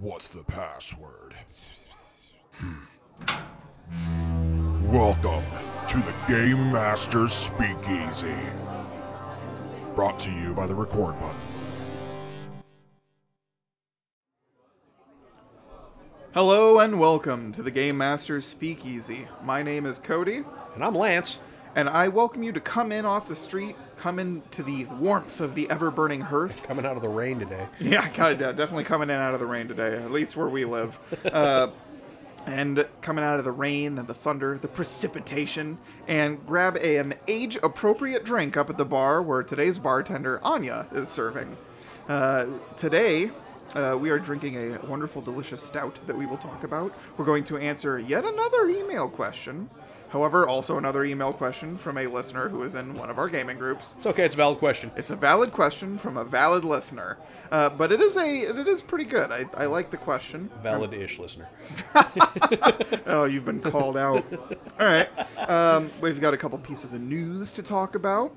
What's the password? Hmm. Welcome to the Game Master's Speakeasy. Brought to you by the record button. Hello and welcome to the Game Master's Speakeasy. My name is Cody, And I'm Lance. And I welcome you to come in off the street, come into the warmth of the ever burning hearth. Coming out of the rain today. Yeah, kind of, definitely coming in out of the rain today, at least where we live. Uh, and coming out of the rain and the thunder, the precipitation, and grab a, an age appropriate drink up at the bar where today's bartender, Anya, is serving. Uh, today, uh, we are drinking a wonderful, delicious stout that we will talk about. We're going to answer yet another email question. However, also another email question from a listener who is in one of our gaming groups. It's okay. It's a valid question. It's a valid question from a valid listener, uh, but it is a it is pretty good. I, I like the question. Valid-ish listener. Oh, you've been called out. All right, um, we've got a couple pieces of news to talk about.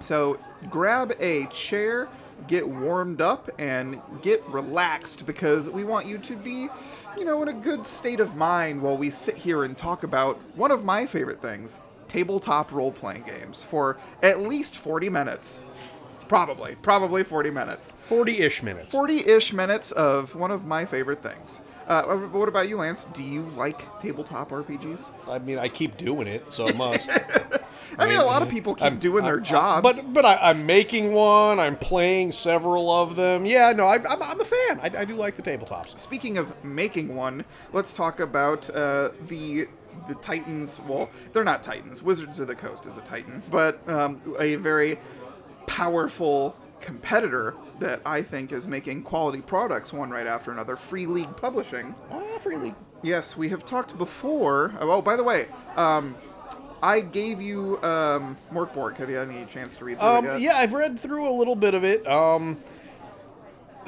So grab a chair, get warmed up, and get relaxed because we want you to be, you know, in a good state of mind while we sit here and talk about one of my favorite things tabletop role playing games for at least 40 minutes. Probably, probably 40 minutes. 40-ish minutes. 40-ish minutes of one of my favorite things. Uh, what about you, Lance? Do you like tabletop RPGs? I mean, I keep doing it, so I must. I mean, a lot of people keep doing their jobs. But but I, I'm making one. I'm playing several of them. Yeah, no, I, I'm, I'm a fan. I, I do like the tabletops. Speaking of making one, let's talk about uh, the the Titans. Well, they're not Titans. Wizards of the Coast is a Titan, but um, a very powerful competitor that I think is making quality products one right after another. Free League Publishing. Ah, freely. Yes, we have talked before. Oh, by the way, um, I gave you um, Mörk Borg. Have you had any chance to read through it Um, yet? yeah, I've read through a little bit of it. Um,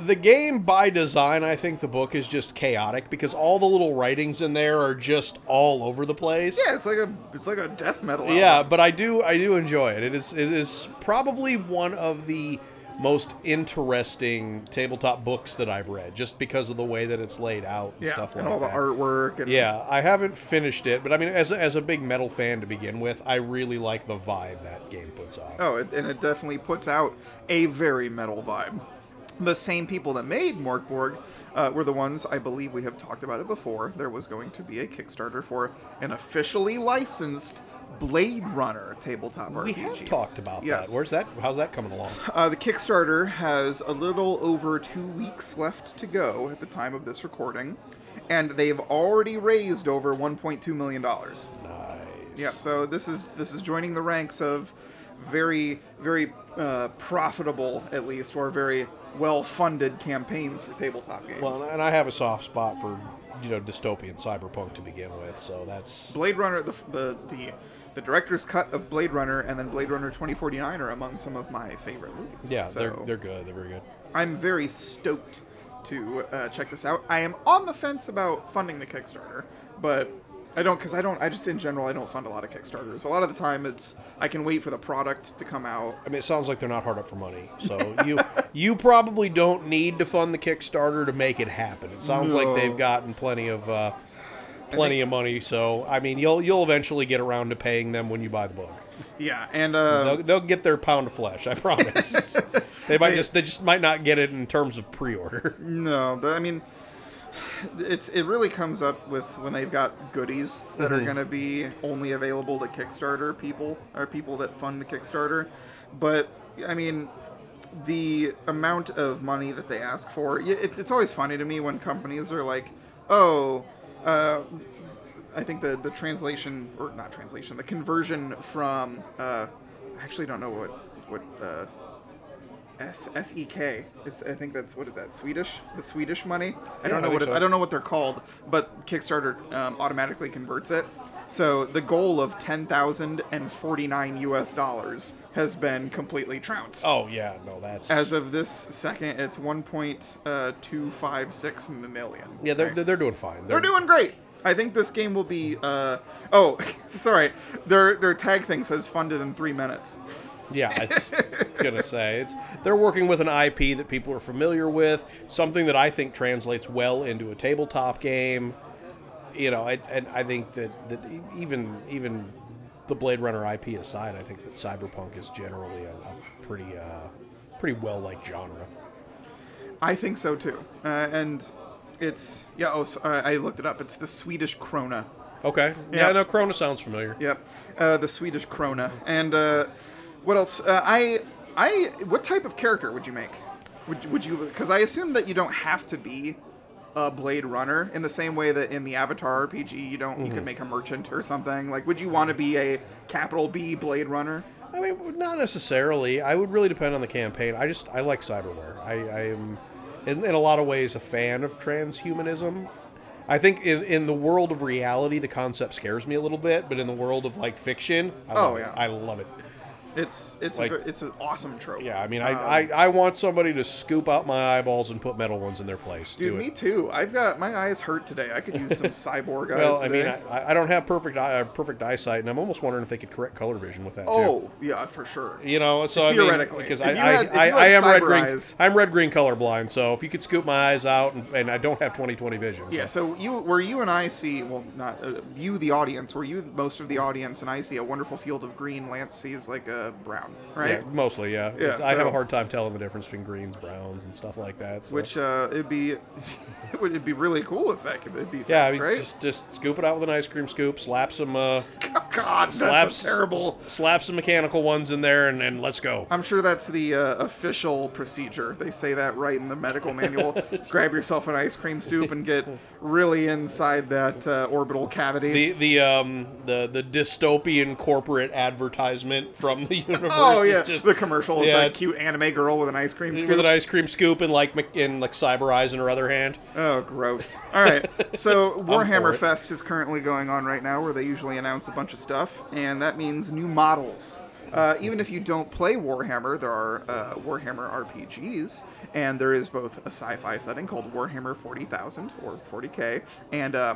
the game by design, I think the book is just chaotic because all the little writings in there are just all over the place. Yeah, it's like a it's like a death metal. Yeah, but I do I do enjoy it. It is it is probably one of the most interesting tabletop books that I've read, just because of the way that it's laid out and yeah, stuff like that. and all that. the artwork. And Yeah, I haven't finished it, but I mean, as a, as a big metal fan to begin with, I really like the vibe that game puts off. Oh, it, and it definitely puts out a very metal vibe. The same people that made Mörk Borg uh, were the ones I believe we have talked about it before. There was going to be a Kickstarter for an officially licensed Blade Runner tabletop RPG. we have talked about Yes. that. Where's that? How's that coming along? Uh, the Kickstarter has a little over two weeks left to go at the time of this recording, and they've already raised over 1.2 million dollars. Nice. Yeah, so this is this is joining the ranks of very very uh, profitable, at least, or very well-funded campaigns for tabletop games. Well, and I have a soft spot for you know dystopian cyberpunk to begin with, so that's Blade Runner, the the the the director's cut of Blade Runner, and then Blade Runner 2049 are among some of my favorite movies. yeah, so they're they're good. They're very good. I'm very stoked to uh, check this out. I am on the fence about funding the Kickstarter, but I don't because I don't. I just in general I don't fund a lot of Kickstarters. A lot of the time it's I can wait for the product to come out. I mean, it sounds like they're not hard up for money. So you you probably don't need to fund the Kickstarter to make it happen. It sounds No. like they've gotten plenty of uh, plenty of money. So I mean, you'll you'll eventually get around to paying them when you buy the book. Yeah, and uh, They'll, they'll get their pound of flesh. I promise. they might just they just might not get it in terms of pre-order. no, I mean. It's it really comes up with when they've got goodies that are going to be only available to Kickstarter people or people that fund the Kickstarter. But I mean, the amount of money that they ask for, it's, it's always funny to me when companies are like, oh, uh, I think the, the translation, or not translation, the conversion from, uh, I actually don't know what, what, uh, S S E K. It's I think that's what is that Swedish? The Swedish money. I Yeah, don't know I what it, so. I don't know what they're called, but Kickstarter um, automatically converts it. So the goal of ten thousand and forty nine U.S. dollars has been completely trounced. Oh yeah, no, that's As of this second, it's one point two five six million. yeah. They're right? they're, they're doing fine. They're doing great. I think this game will be. Uh, oh, sorry. Their their tag thing says funded in three minutes. Yeah, it's gonna say it's they're working with an IP that people are familiar with, something that I think translates well into a tabletop game. You know, I, and I think that, that even even the Blade Runner IP aside, I think that cyberpunk is generally a, a pretty uh, pretty well liked genre. I think so too. Uh, and it's yeah. Oh, so, uh, I looked it up. It's the Swedish krona. Okay, yeah, Yeah. no, krona sounds familiar. Yep, uh, the Swedish krona. And uh, what else? Uh, I I what type of character would you make? Would would you? Because I assume that you don't have to be a Blade Runner in the same way that in the Avatar RPG you don't you could mm-hmm. make a merchant or something. Like, would you want to be a capital B Blade Runner? I mean, not necessarily. I would really depend on the campaign. I just I like cyberware. I, I am, in, in a lot of ways, a fan of transhumanism. I think in, in the world of reality, the concept scares me a little bit, but in the world of like fiction, I Oh, love it. yeah. I love it. It's it's Like- a, it's an awesome trope. Yeah, I mean, I, Um, I, I want somebody to scoop out my eyeballs and put metal ones in their place. Dude, Do me too. I've got my eyes hurt today. I could use some cyborg eyes. Well, I mean. I, I don't have perfect eye, uh, perfect eyesight, and I'm almost wondering if they could correct color vision with that too. oh yeah, for sure. You know, so Theoretically. because I, you I, had- if I, I am red green. eyes- I'm red green colorblind, so if you could scoop my eyes out, and, and I don't have 20/20 vision. So. Yeah, so you where you and I see well not uh, you the audience where you most of the audience and I see a wonderful field of green Lance sees like a brown right Yeah, mostly, yeah. Yeah, It's- I have a hard time telling the difference between greens, browns, and stuff like that. so- which uh, it'd be it would it'd be really cool if that could it'd be yeah, I mean, right just just scoop it out with an ice cream scoop, slap some uh, God that's slaps a terrible s- slap some mechanical ones in there, and, and let's go. I'm sure that's the uh, official procedure. They say that right in the medical manual. Grab yourself an ice cream soup and get really inside that uh, orbital cavity. The the um the the dystopian corporate advertisement from the universe. oh yeah, just the commercial is Yeah, that cute anime girl with an ice cream scoop. with an ice cream scoop and like in like cyber eyes in her other hand. Oh, gross. All right. So Warhammer. Fest is currently going on right now, where they usually announce a bunch of stuff, and that means new models. Uh, even if you don't play Warhammer, there are uh, Warhammer RPGs, and there is both a sci-fi setting called Warhammer 40,000 or 40k, and uh,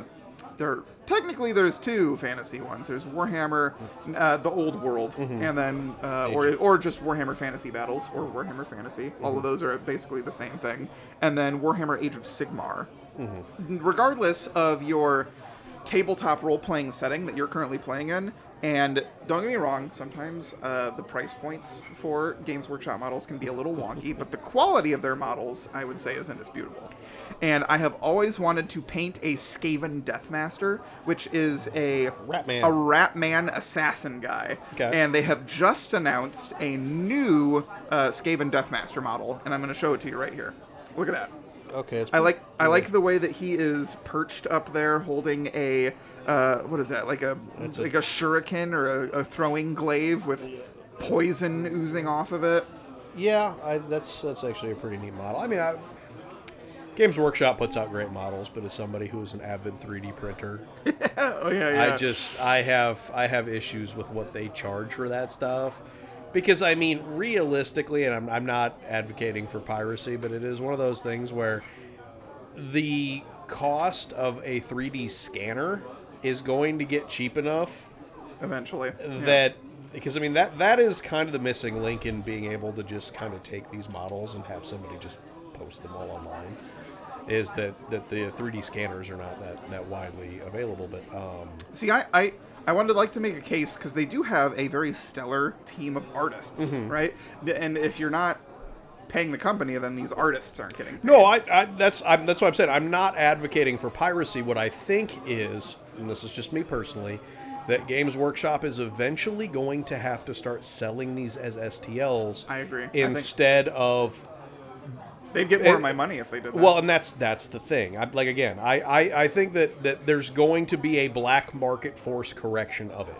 there technically there's two fantasy ones. There's Warhammer, uh, the Old World, and then uh, or or just Warhammer Fantasy Battles or Warhammer Fantasy. All of those are basically the same thing, and then Warhammer Age of Sigmar regardless of your tabletop role playing setting that you're currently playing in, and don't get me wrong, sometimes uh, the price points for Games Workshop models can be a little wonky, but the quality of their models, I would say, is indisputable. And I have always wanted to paint a Skaven Deathmaster, which is a Ratman. a Ratman assassin guy. Okay. And they have just announced a new uh, Skaven Deathmaster model, and I'm going to show it to you right here. Look at that. Okay, it's I like I like the way that he is perched up there holding a uh, what is that like a That's a- like a shuriken or a, a throwing glaive with poison oozing off of it. Yeah, I, that's that's actually a pretty neat model. I mean, I, Games Workshop puts out great models, but as somebody who is an avid 3D printer, oh yeah, yeah. I just I have I have issues with what they charge for that stuff. Because I mean, realistically, and I'm, I'm not advocating for piracy, but it is one of those things where the cost of a 3D scanner is going to get cheap enough eventually. Yeah. that because I mean that that is kind of the missing link in being able to just kind of take these models and have somebody just post them all online is that that the 3D scanners are not that that widely available but um See, I, I, I wanted to like to make a case because they do have a very stellar team of artists, Mm-hmm. right? And if you're not paying the company, then these artists aren't getting. Paid. no I, I that's I'm, that's what I'm saying I'm not advocating for piracy what I think is and this is just me personally that Games Workshop is eventually going to have to start selling these as STLs I agree. I think- instead of They'd get more it- of my money if they did that. Well, and that's that's the thing. I, like again, I, I I think that that there's going to be a black market force correction of it.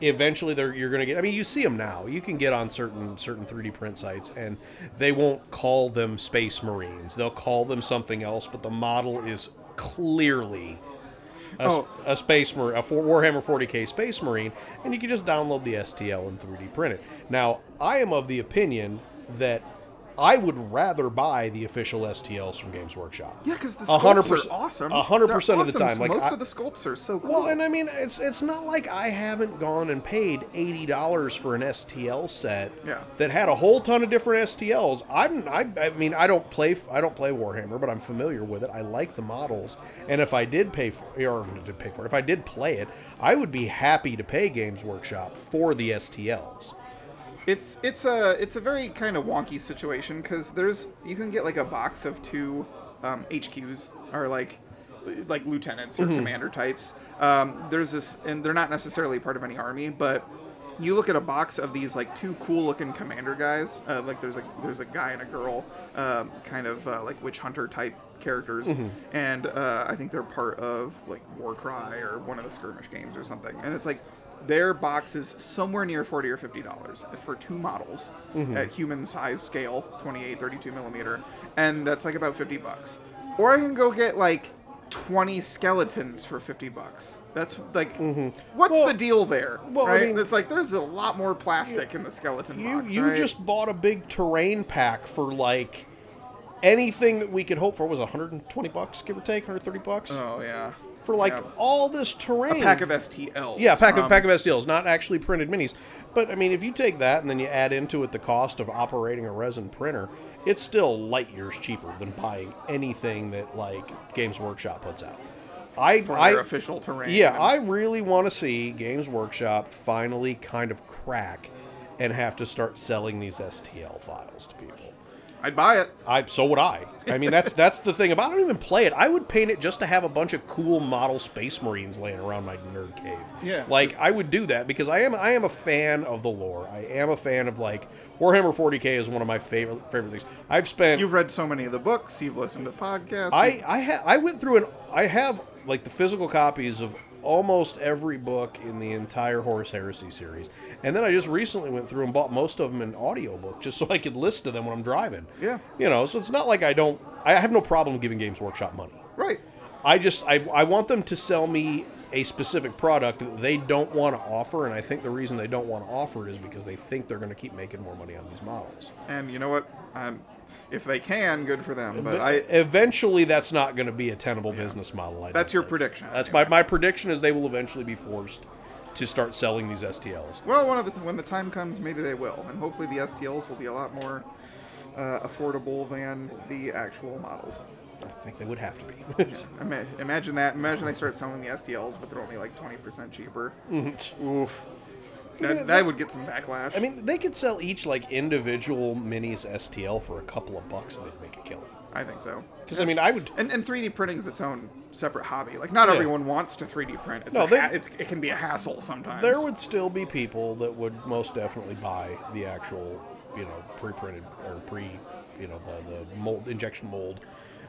Eventually, they're, you're going to get. I mean, you see them now. You can get on certain certain 3D print sites, and they won't call them Space Marines. They'll call them something else, but the model is clearly a, Oh. a Space Marine, a Warhammer 40k Space Marine, and you can just download the STL and 3D print it. Now, I am of the opinion that I would rather buy the official STLs from Games Workshop. Yeah, because the sculpts are awesome. hundred percent of the awesome. time, like, most I- of the sculpts are so cool. Well, and I mean, it's it's not like I haven't gone and paid eighty dollars for an STL set Yeah. that had a whole ton of different STLs. I'm I, I mean, I don't play I don't play Warhammer, but I'm familiar with it. I like the models, and if I did pay for or did pay for it, if I did play it, I would be happy to pay Games Workshop for the STLs. It's it's a it's a very kind of wonky situation because there's you can get like a box of two um, HQs or like like lieutenants or commander types. Um, there's this and they're not necessarily part of any army, but you look at a box of these like two cool looking commander guys. Uh, like there's a there's a guy and a girl, um, kind of uh, like witch hunter type characters, and uh, I think they're part of like Warcry or one of the skirmish games or something. And it's like their box is somewhere near 40 or 50 dollars for two models mm-hmm. at human size scale 28 32 millimeter and that's like about 50 bucks. Or i can go get like 20 skeletons for 50 bucks. That's like mm-hmm. what's Well- the deal there well, I mean- it's like there's a lot more plastic in the skeleton You box you right? just bought a big terrain pack for like anything that we could hope for. Was 120 bucks, give or take, 130 bucks? Oh yeah for like yeah. all this terrain. a pack of stls Yeah, pack from- of pack of STLs, not actually printed minis. But I mean, if you take that and then you add into it the cost of operating a resin printer, it's still light years cheaper than buying anything that like Games Workshop puts out. I, for I official terrain yeah, and- I really want to see Games Workshop finally kind of crack and have to start selling these STL files to people. I'd buy it I so would I. I mean that's that's the thing about I don't even play it. I would paint it just to have a bunch of cool model space marines laying around my nerd cave. Yeah. Like I would do that because I am I am a fan of the lore. I am a fan of like Warhammer 40K is one of my favorite favorite things. I've spent you've read so many of the books you've listened to podcasts I I ha- I went through and I have like the physical copies of almost every book in the entire Horus Heresy series. And then I just recently went through and bought most of them in audiobook just so I could listen to them when I'm driving. Yeah. You know, so it's not like I don't I have no problem giving Games Workshop money. right I just I, I want them to sell me a specific product that they don't want to offer and I think the reason they don't want to offer it is because they think they're going to keep making more money on these models. and you know what um, if they can good for them but i eventually that's not going to be a tenable business model. I That's your think. prediction, That's my, my prediction is they will eventually be forced to start selling these STLs. Well, one of the when the time comes, maybe they will, and hopefully the STLs will be a lot more uh, affordable than the actual models. I think they would have to be. Ima- imagine that. Imagine they start selling the STLs, but they're only like twenty percent cheaper. Oof. That, that would get some backlash. I mean, they could sell each like individual minis STL for a couple of bucks and they'd make a killing. I think so. Because I mean, I would. And, and 3D printing is its own separate hobby. Like not Yeah. everyone wants to 3D print. It's No, a they- ha- it's, it can be a hassle sometimes. There would still be people that would most definitely buy the actual, you know, pre-printed or pre, you know, the, the mold injection mold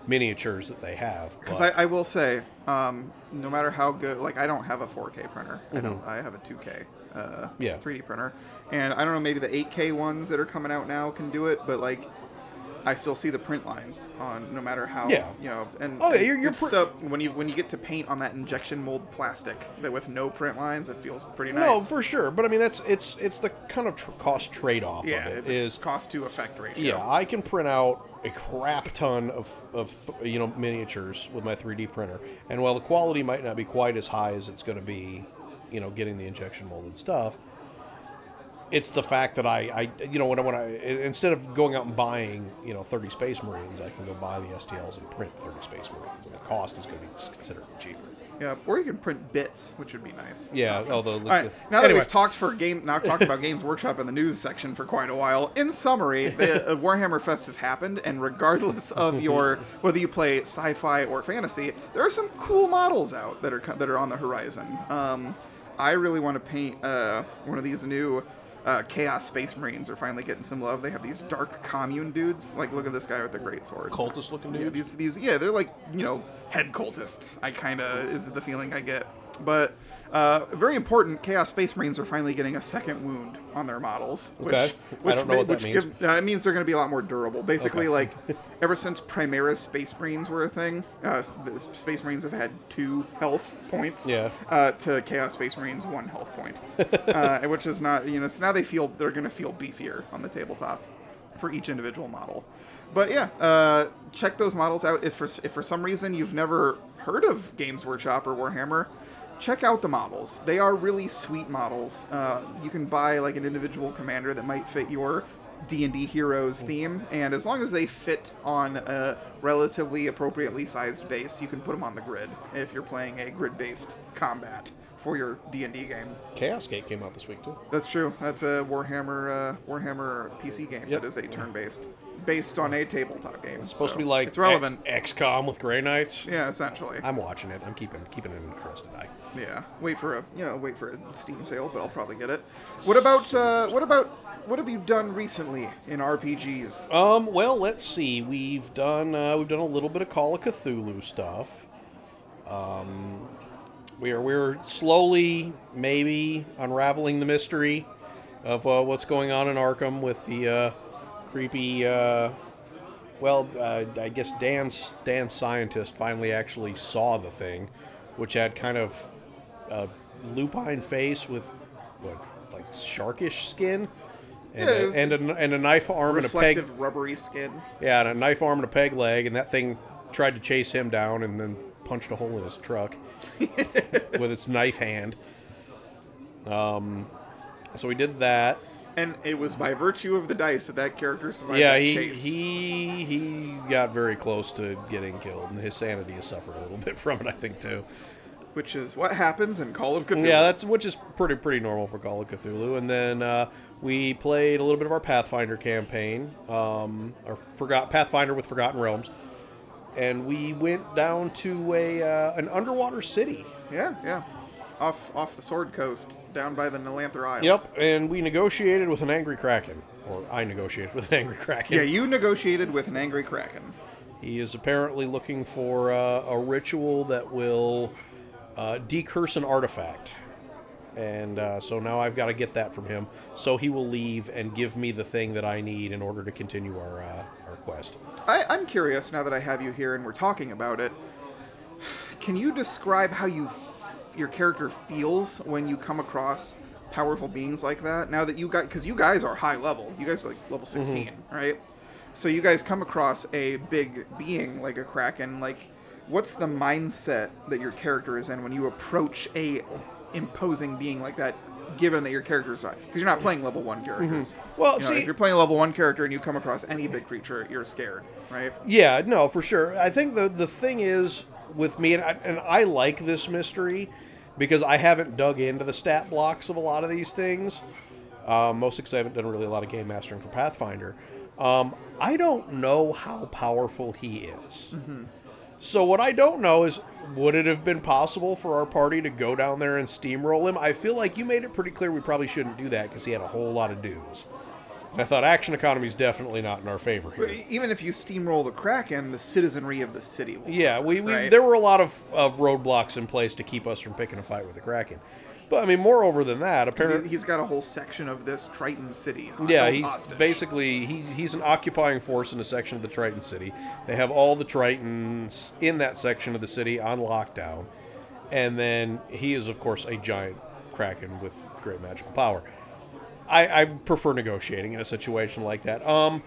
miniatures that they have. Because but- I, I will say, um, no matter how good, like I don't have a 4K printer. I don't. I have a 2K uh. Yeah. 3D printer, and I don't know. Maybe the 8K ones that are coming out now can do it, but like. I still see the print lines on no matter how Yeah. you know and Oh, yeah, you're- you're pr- so when you when you get to paint on that injection mold plastic that with no print lines it feels pretty nice. No, for sure. But I mean, that's it's it's the kind of tr- cost trade off yeah, of it. it's Is cost to effect ratio. yeah, I can print out a crap ton of of you know miniatures with my 3D printer, and while the quality might not be quite as high as it's going to be, you know, getting the injection molded stuff. It's the fact that I, I, you know, when I, when I instead of going out and buying, you know, 30 Space Marines, I can go buy the STLs and print 30 Space Marines, and the cost is going to be considerably cheaper. Yeah, or you can print bits, which would be nice. Yeah, although All right, now that anyway. we've talked for game, now talked about Games Workshop in the news section for quite a while. In summary, the uh, Warhammer Fest has happened, and regardless of your whether you play sci-fi or fantasy, there are some cool models out that are that are on the horizon. Um, I really want to paint uh, one of these new. Uh, Chaos Space Marines are finally getting some love. They have these dark commune dudes. Like, look at this guy with the great sword. cultist looking Yeah, these these yeah, they're like you know head cultists. I kind of is the feeling I get. But uh, very important, Chaos Space Marines are finally getting a second wound on their models. Which, Okay. I which don't know ma- what that which means. Give, uh, it means they're going to be a lot more durable. Basically, Okay. like ever since Primaris Space Marines were a thing, uh, the Space Marines have had two health points. Yeah. Uh, to Chaos Space Marines one health point, uh, which is not you know. So now they feel they're going to feel beefier on the tabletop. for each individual model. But yeah, uh, check those models out. If for if for some reason you've never heard of Games Workshop or Warhammer, check out the models. They are really sweet models. Uh, you can buy like an individual commander that might fit your D&D heroes theme, and as long as they fit on a relatively appropriately sized base, you can put them on the grid if you're playing a grid-based combat for your D&D game. Chaos Gate came out this week too. That's true. That's a Warhammer uh, Warhammer PC game Yep. that is a turn-based, based on a tabletop game. It's supposed so to be like it's relevant. X- XCOM with Grey Knights. yeah, essentially. I'm watching it. I'm keeping keeping an interested eye. Yeah, wait for a you know wait for a Steam sale, but I'll probably get it. What about uh, what about what have you done recently in RPGs? Um, well, let's see. We've done uh, we've done a little bit of Call of Cthulhu stuff. Um, we are we're slowly maybe unraveling the mystery of uh, what's going on in Arkham with the uh, creepy. Uh, well, uh, I guess Dan's Dan's scientist finally actually saw the thing, which had kind of a lupine face with what like sharkish skin. And, Yeah, a, it's- and, a, and a knife arm and a peg Reflective rubbery skin. yeah, and a knife arm and a peg leg, and that thing tried to chase him down and then punched a hole in his truck with its knife hand. Um, so we did that. And it was by virtue of the dice that that character survived yeah, he chase. he he got very close to getting killed, and his sanity has suffered a little bit from it, I think, too. which is what happens in Call of Cthulhu. Yeah, that's which is pretty pretty normal for Call of Cthulhu. And then uh, we played a little bit of our Pathfinder campaign, um, or forgot Pathfinder with Forgotten Realms, and we went down to a uh, an underwater city. yeah, yeah. Off off the Sword Coast, down by the Nelanther Isles. Yep, and we negotiated with an angry kraken, or I negotiated with an angry kraken. Yeah, you negotiated with an angry kraken. He is apparently looking for uh, a ritual that will uh, decurse an artifact. And uh, so now I've got to get that from him. So he will leave and give me the thing that I need in order to continue our, uh, our quest. I, I'm curious now that I have you here and we're talking about it. Can you describe how you, your character feels when you come across powerful beings like that? Now that you got, because you guys are high level, you guys are like level mm-hmm. 16, right? So you guys come across a big being like a kraken. Like, what's the mindset that your character is in when you approach a imposing being like that? Given that your characters are, because you're not playing level one characters. Mm-hmm. Well, You know, see- if you're playing a level one character and you come across any big creature, you're scared, right? Yeah, no, for sure. I think the the thing is with me, and I, and I like this mystery because I haven't dug into the stat blocks of a lot of these things. Um, mostly because I haven't done really a lot of game mastering for Pathfinder. Um, I don't know how powerful he is. So what I don't know is, would it have been possible for our party to go down there and steamroll him? I feel like you made it pretty clear we probably shouldn't do that because he had a whole lot of dudes. And I thought action economy is definitely not in our favor here. Even if you steamroll the Kraken, the citizenry of the city will Yeah, suffer, we, we right? there were a lot of, of roadblocks in place to keep us from picking a fight with the Kraken. But I mean, moreover than that, apparently, He's got a whole section of this Triton city. yeah, he's hostage. basically he, he's an occupying force in a section of the Triton city. They have all the Tritons in that section of the city on lockdown, and then he is of course a giant Kraken with great magical power. I, I prefer negotiating in a situation like that. Um,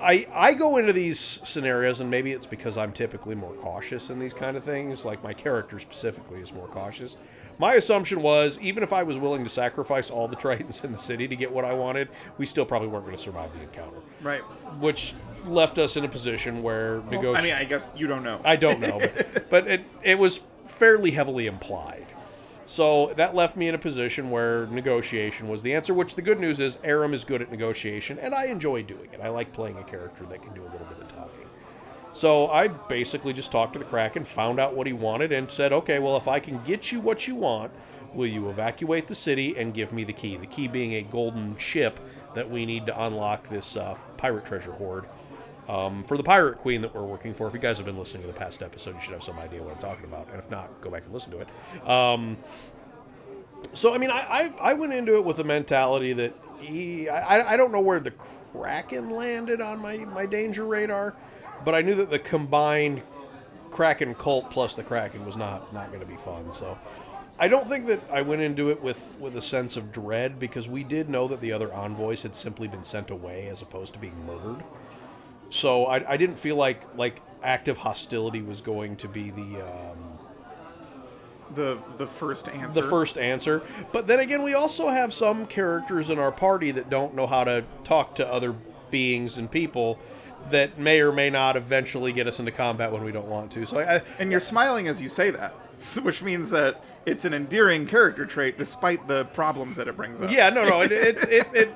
I I go into these scenarios, and maybe it's because I'm typically more cautious in these kind of things. Like my character specifically is more cautious. My assumption was, even if I was willing to sacrifice all the Tritons in the city to get what I wanted, we still probably weren't going to survive the encounter, right. which left us in a position where Well, negotiation. I mean, I guess you don't know. I don't know, but, but it, it was fairly heavily implied. So that left me in a position where negotiation was the answer, which the good news is Aram is good at negotiation, and I enjoy doing it. I like playing a character that can do a little bit of talking. So I basically just talked to the Kraken, found out what he wanted, and said, okay, well, if I can get you what you want, will you evacuate the city and give me the key? The key being a golden ship that we need to unlock this uh, pirate treasure hoard um, for the Pirate Queen that we're working for. If you guys have been listening to the past episode, you should have some idea what I'm talking about. And if not, go back and listen to it. Um, so, I mean, I, I, I went into it with a mentality that he, I, I don't know where the Kraken landed on my, my danger radar, but I knew that the combined Kraken cult plus the Kraken was not, not going to be fun. So I don't think that I went into it with with a sense of dread because we did know that the other envoys had simply been sent away as opposed to being murdered. So I, I didn't feel like like active hostility was going to be the um, The the first answer. the first answer. But then again, we also have some characters in our party that don't know how to talk to other beings and people that may or may not eventually get us into combat when we don't want to. So I, And you're smiling as you say that, which means that it's an endearing character trait despite the problems that it brings up. yeah, no, no, it, it's it, it.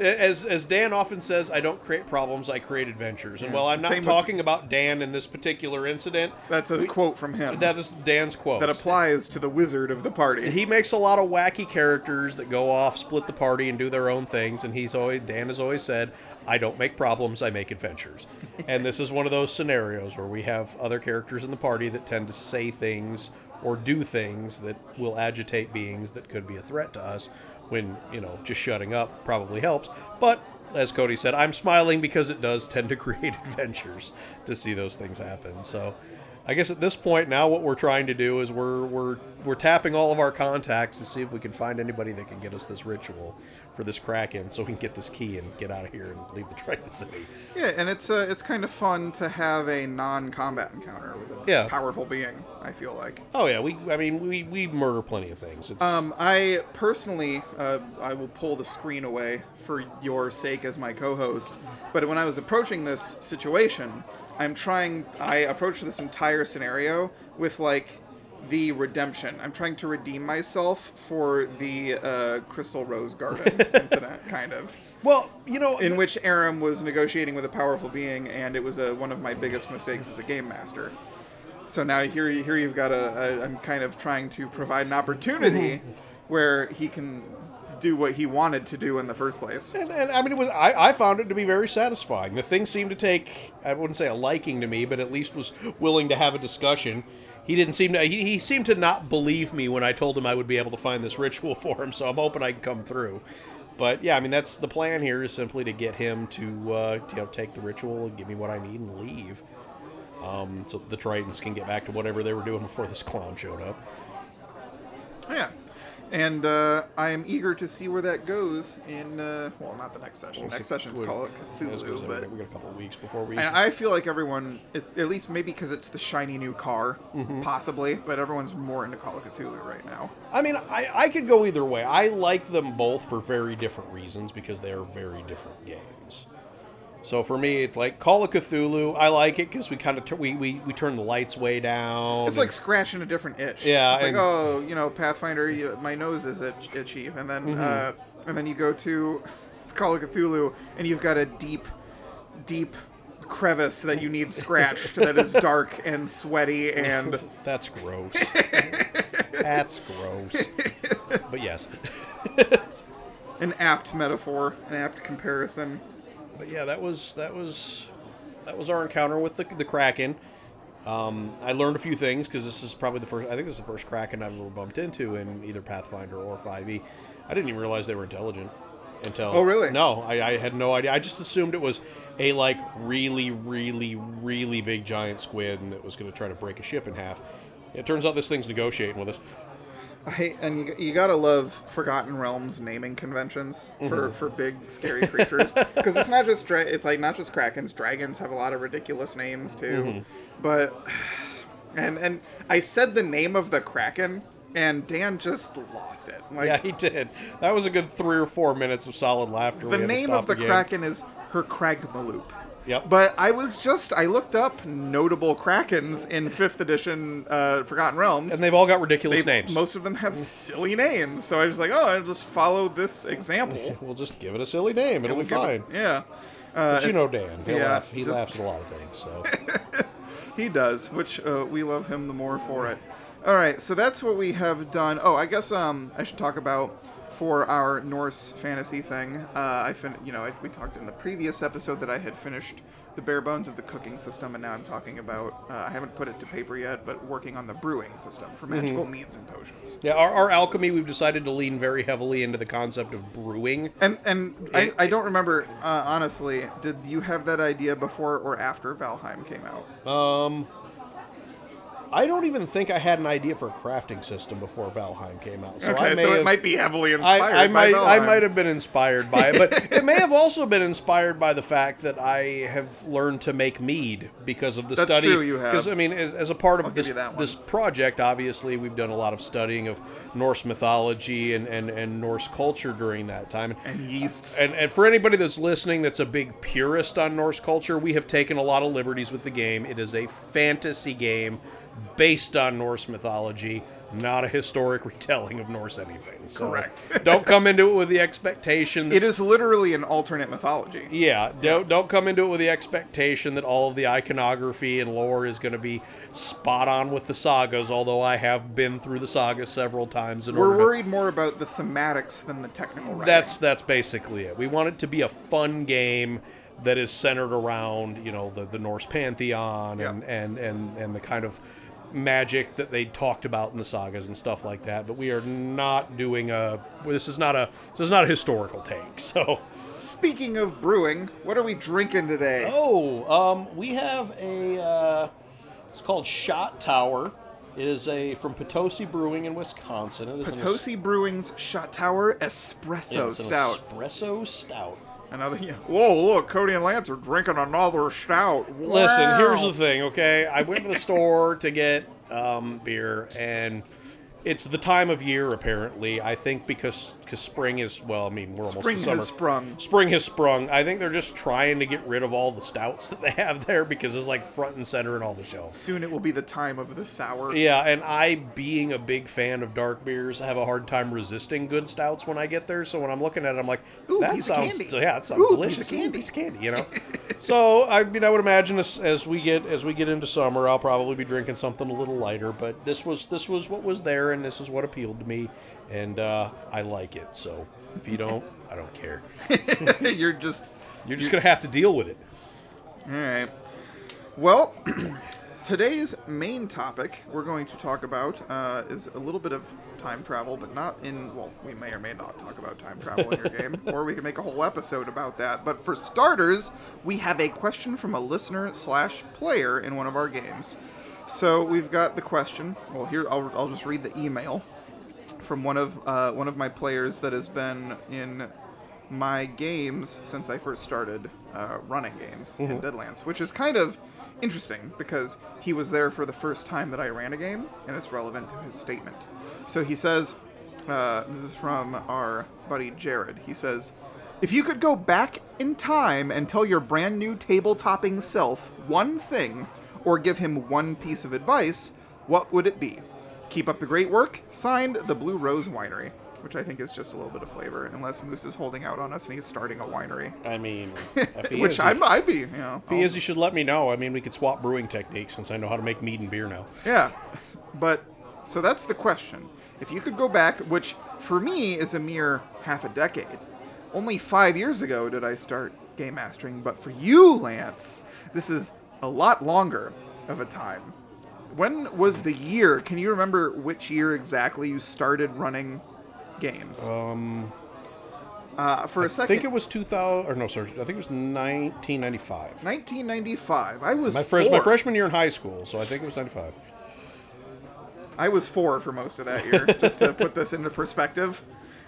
As, as Dan often says, I don't create problems, I create adventures. And Yes, while I'm not same with- talking about Dan in this particular incident, That's a quote from him that is Dan's quote. that applies to the wizard of the party. he makes a lot of wacky characters that go off, split the party, and do their own things. And he's always Dan has always said, "I don't make problems, I make adventures." and this is one of those scenarios where we have other characters in the party that tend to say things or do things that will agitate beings that could be a threat to us. When you know, just shutting up probably helps, but. As Cody said, I'm smiling because it does tend to create adventures to see those things happen. So, I guess at this point now, what we're trying to do is we're we're we're tapping all of our contacts to see if we can find anybody that can get us this ritual for this kraken, so we can get this key and get out of here and leave the Triton City. Yeah, and it's uh, it's kind of fun to have a non-combat encounter with a Yeah. powerful being. I feel like. Oh yeah, we I mean we we murder plenty of things. It's, Um, I personally, uh, I will pull the screen away for your sake as my co-host. But when I was approaching this situation, I'm trying. I approached this entire scenario with like the redemption. I'm trying to redeem myself for the uh, Crystal Rose Garden incident, kind of. well, you know, in which Aram was negotiating with a powerful being, and it was a, one of my biggest mistakes as a game master. So now here, here you've got a, a. I'm kind of trying to provide an opportunity where he can do what he wanted to do in the first place. And, and I mean, it was I, I found it to be very satisfying. The thing seemed to take I wouldn't say a liking to me, but at least was willing to have a discussion. He didn't seem to he, he seemed to not believe me when I told him I would be able to find this ritual for him. So I'm hoping I can come through. But yeah, I mean that's the plan here is simply to get him to uh, to, you know take the ritual and give me what I need and leave. Um, so the Tritons can get back to whatever they were doing before this clown showed up. Yeah. And uh, I am eager to see where that goes in, uh, well, not the next session. next session's Call of Cthulhu, but we got a couple of weeks before we. And I feel like everyone, at at least maybe because it's the shiny new car, Mm-hmm. possibly, but everyone's more into Call of Cthulhu right now. I mean, I, I could go either way. I like them both for very different reasons because they are very different games. So for me, it's like Call of Cthulhu. I like it because we kind of we, we we turn the lights way down. It's like scratching a different itch. Yeah, It's like, and- oh, you know, Pathfinder, you, my nose is itch, itchy, and then Mm-hmm. uh, and then you go to Call of Cthulhu, and you've got a deep, deep crevice that you need scratched that is dark and sweaty and that's gross. that's gross. But yes. an apt metaphor, an apt comparison. But yeah, that was that was that was our encounter with the the Kraken. Um, I learned a few things because this is probably the first. I think this is the first Kraken I've ever bumped into in either Pathfinder or 5e. I didn't even realize they were intelligent until. Oh, really? No, I, I had no idea. I just assumed it was a like really, really, really big giant squid and that was going to try to break a ship in half. It turns out this thing's negotiating with us. I, and you, you gotta love Forgotten Realms naming conventions for, Mm-hmm. for big scary creatures because it's not just dra- it's like not just krakens. Dragons have a lot of ridiculous names too, Mm-hmm. but and and I said the name of the kraken and Dan just lost it. Like Yeah, he did. That was a good three or four minutes of solid laughter. The name of the game. kraken is Her Kragmaloop. Yep. But I was just I looked up notable krakens in fifth edition uh, Forgotten Realms. and they've all got ridiculous They- names. Most of them have silly names, so I was like, "Oh, I'll just follow this example." We'll just give it a silly name. It'll be Give it- fine. Yeah, uh, But you know Dan. He'll yeah, laugh. He just- laughs at a lot of things. So he does, which uh, we love him the more for it. All right, so that's what we have done. Oh, I guess um, I should talk about for our Norse fantasy thing. Uh, I fin- you know, I, we talked in the previous episode that I had finished the bare bones of the cooking system, and now I'm talking about uh, I haven't put it to paper yet, but working on the brewing system for magical meats and potions. yeah, our, our alchemy, we've decided to lean very heavily into the concept of brewing. And and I, I don't remember uh, honestly. Did you have that idea before or after Valheim came out? Um, I don't even think I had an idea for a crafting system before Valheim came out. So I Okay, so it have- might be heavily inspired. I by might I might have been inspired by it, but it may have also been inspired by the fact that I have learned to make mead because of the That's study. true, you have. Because I mean, as, as a part I'll of this you that one. this project, obviously we've done a lot of studying of Norse mythology and, and, and Norse culture during that time. and yeasts. And, and for anybody that's listening that's a big purist on Norse culture, we have taken a lot of liberties with the game. It is a fantasy game based on Norse mythology, not a historic retelling of Norse anything. So Correct. don't come into it with the expectation. That it is literally an alternate mythology. Yeah, don't don't come into it with the expectation that all of the iconography and lore is going to be spot on with the sagas. Although I have been through the sagas several times. In We're order to- worried more about the thematics than the technical writing. that's that's basically it. We want it to be a fun game that is centered around you know the, the Norse pantheon and, Yeah. and and and the kind of magic that they talked about in the sagas and stuff like that. But we are not doing a. This is not a. This is not a historical take. So. Speaking of brewing, what are we drinking today? Oh, um, we have a. Uh, it's called Shot Tower. It is a from Potosi Brewing in Wisconsin. It is an es- Potosi Brewing's Shot Tower Espresso it's an Stout. Espresso stout. Another. Yeah. Whoa! Look, Cody and Lance are drinking another stout. Listen, here's the thing, okay? I went to the store to get um, beer, and it's the time of year. Apparently, I think because because spring is well. I mean, we're almost Spring to summer. has sprung. Spring has sprung. I think they're just trying to get rid of all the stouts that they have there because it's like front and center in all the shelves. Soon it will be the time of the sour. Yeah, and I, being a big fan of dark beers, I have a hard time resisting good stouts when I get there. So when I'm looking at it, I'm like, Ooh, that piece of sounds, candy. yeah, that sounds Ooh, piece delicious. of candy. Ooh, piece of candy, you know. so I mean, I would imagine as, as we get as we get into summer, I'll probably be drinking something a little lighter. But this was this was what was there, and this is what appealed to me, and uh, I like it. So if you don't, I don't care. You're just. You're just gonna have to deal with it. All right. Well, today's main topic we're going to talk about uh, is a little bit of time travel, but not in. Well, we may or may not talk about time travel in your game, or we can make a whole episode about that. But for starters, we have a question from a listener slash player in one of our games. So we've got the question. Well, here I'll, I'll just read the email from one of uh, one of my players that has been in my games since I first started uh, running games in Deadlands, which is kind of interesting because he was there for the first time that I ran a game, and it's relevant to his statement. So he says, uh, this is from our buddy Jared. He says, if you could go back in time and tell your brand new table topping self one thing, or give him one piece of advice, what would it be? Keep up the great work. Signed, the Blue Rose Winery, which I think is just a little bit of flavor, unless Moose is holding out on us and he's starting a winery. I mean, if he Which is, I'm, I'd be, you know. if he is, you should let me know. I mean, we could swap brewing techniques since I know how to make mead and beer now. Yeah. But, so that's the question. If you could go back, which for me is a mere half a decade, only five years ago did I start game mastering, but for you, Lance, this is a lot longer of a time. When was the year? Can you remember which year exactly you started running games? Um, uh, for a I second, I think it was 2000, or no, sorry, I think it was 1995. 1995. I was My, first, my freshman year in high school, so I think it was 95. I was four for most of that year, just to put this into perspective.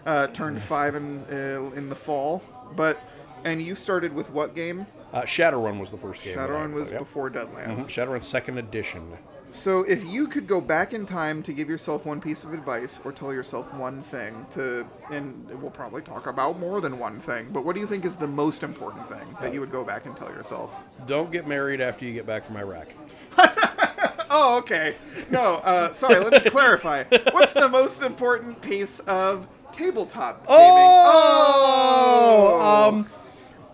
Uh, turned five in uh, in the fall, but and you started with what game? Uh, Shadowrun was the first game. Shadowrun was yep. before Deadlands. Mhm, Shadowrun second edition. So if you could go back in time to give yourself one piece of advice or tell yourself one thing to, and we'll probably talk about more than one thing, but what do you think is the most important thing that you would go back and tell yourself? Don't get married after you get back from Iraq. Oh, okay. No, uh, sorry. Let me clarify. What's the most important piece of tabletop gaming? Oh, um,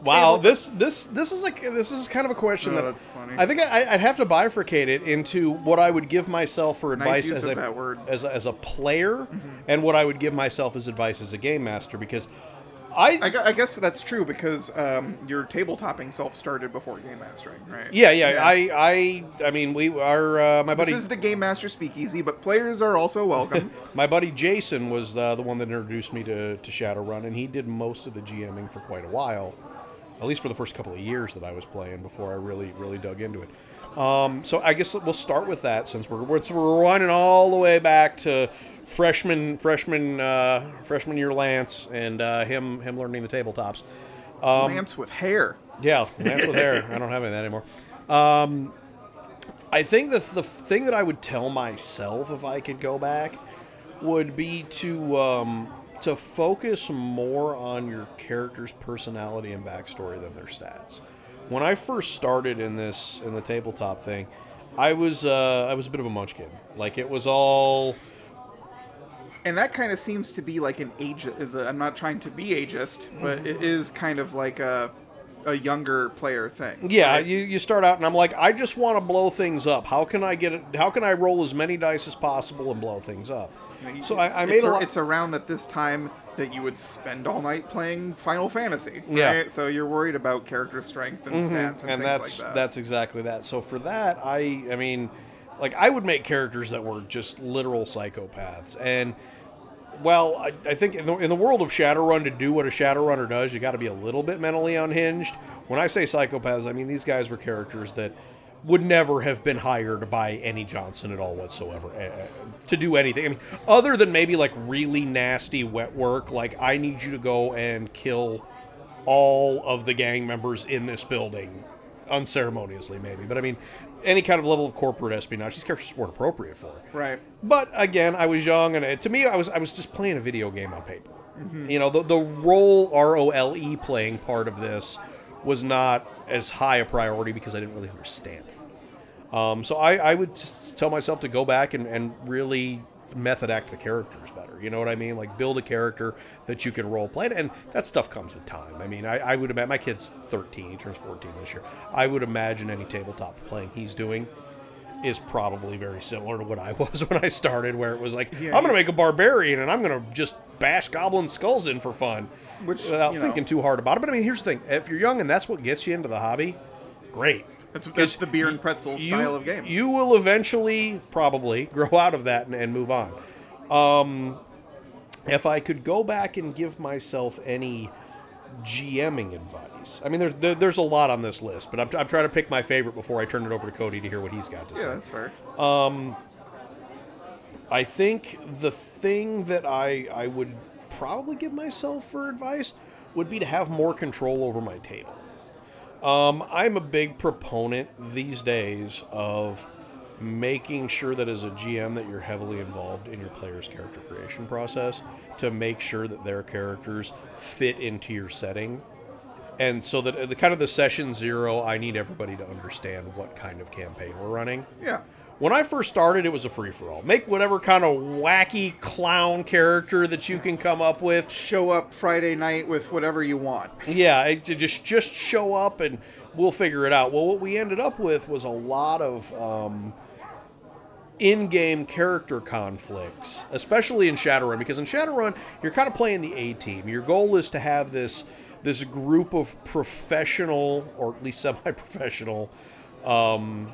wow. Table- This this this is like this is kind of a question Oh, that that's funny. I think I, I'd have to bifurcate it into what I would give myself for advice use as of a that word. as a, as a player, and what I would give myself as advice as a game master because I, I, gu- I guess that's true because um, your tabletopping self started before game mastering, right? yeah, yeah I I I mean we are uh, my buddy This is the game master speakeasy, but players are also welcome. my buddy Jason was uh, the one that introduced me to to Shadowrun, and he did most of the GMing for quite a while. At least for the first couple of years that I was playing before I really really dug into it. Um, so I guess we'll start with that since we're we're, we're running all the way back to freshman freshman uh, freshman year Lance and uh, him him learning the tabletops. Um, Lance with hair. Yeah, Lance with hair. I don't have any of that anymore. Um, I think that the thing that I would tell myself if I could go back would be to um, to focus more on your character's personality and backstory than their stats. When I first started in this in the tabletop thing, I was uh, I was a bit of a munchkin. Like it was all And that kind of seems to be like an age. I'm not trying to be ageist, but it is kind of like a a younger player thing. Yeah, right? you, you start out and I'm like, I just want to blow things up. How can I get it? How can I roll as many dice as possible and blow things up? So I, I made it's, a a- lot. it's around at this time that you would spend all night playing Final Fantasy. Yeah. Right? So you're worried about character strength and mm-hmm. stats and, and things that's like that. that's exactly that. So for that, I I mean, like I would make characters that were just literal psychopaths. And well, I, I think in the, in the world of Shadowrun, to do what a Shadowrunner does, you got to be a little bit mentally unhinged. When I say psychopaths, I mean these guys were characters that would never have been hired by any Johnson at all whatsoever uh, to do anything. I mean, other than maybe like really nasty wet work, like I need you to go and kill all of the gang members in this building unceremoniously, maybe. But I mean, any kind of level of corporate espionage, these characters weren't appropriate for. right. But again, I was young, and it, to me, I was I was just playing a video game on paper. Mm-hmm. You know, the the role R O L E playing part of this was not as high a priority because I didn't really understand. Um, so I, I would tell myself to go back and, and really method act the characters better. You know what I mean? Like build a character that you can role play, and that stuff comes with time. I mean, I, I would imagine my kid's 13; he turns 14 this year. I would imagine any tabletop playing he's doing is probably very similar to what I was when I started, where it was like, Yeah, I'm going to make a barbarian and I'm going to just bash goblin skulls in for fun, Which, without you know- thinking too hard about it. But I mean, here's the thing: if you're young and that's what gets you into the hobby, great. That's, that's the beer and pretzel You- style of game. You will eventually probably grow out of that and, and move on. Um, if I could go back and give myself any GMing advice, I mean, there, there, there's a lot on this list, but I'm, I'm trying to pick my favorite before I turn it over to Cody to hear what he's got to say. yeah, that's fair. I think the thing that I I would probably give myself for advice would be to have more control over my table. Um, I'm a big proponent these days of making sure that as a GM that you're heavily involved in your player's character creation process to make sure that their characters fit into your setting. And so that the kind of the session zero, I need everybody to understand what kind of campaign we're running. Yeah. When I first started, it was a free for all. Make whatever kind of wacky clown character that you can come up with. Show up Friday night with whatever you want. Yeah, it, to just just show up and we'll figure it out. Well, what we ended up with was a lot of um, in-game character conflicts, especially in Shadowrun, because in Shadowrun you're kind of playing the A team. Your goal is to have this this group of professional, or at least semi-professional, um,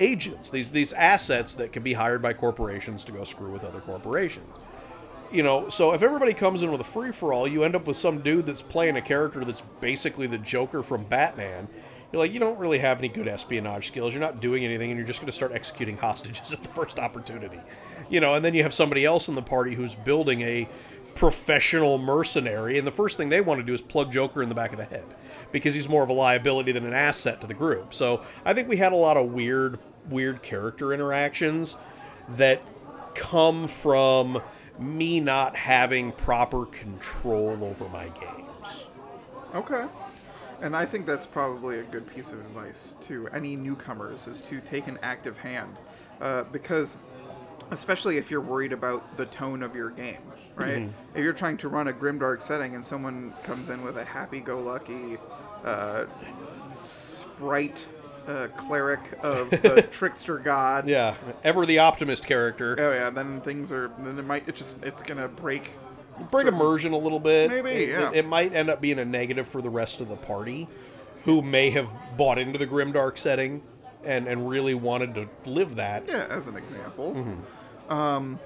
agents. These these assets that can be hired by corporations to go screw with other corporations you know, so if everybody comes in with a free for all, you end up with some dude that's playing a character that's basically the Joker from Batman. You're like, you don't really have any good espionage skills. You're not doing anything, and you're just going to start executing hostages at the first opportunity. You know, and then you have somebody else in the party who's building a professional mercenary, and the first thing they want to do is plug Joker in the back of the head because he's more of a liability than an asset to the group. So I think we had a lot of weird, weird character interactions that come from me not having proper control over my games. Okay. And I think that's probably a good piece of advice to any newcomers is to take an active hand. Uh, because, especially if you're worried about the tone of your game, right? If you're trying to run a grimdark setting and someone comes in with a happy go lucky uh, sprite uh, cleric of the trickster god. Yeah, ever the optimist character. Oh yeah, then things are then it might it just it's gonna break Bring immersion a little bit. Maybe, It- yeah. It, it might end up being a negative for the rest of the party, who may have bought into the grimdark setting and and really wanted to live that. Yeah, as an example. Um,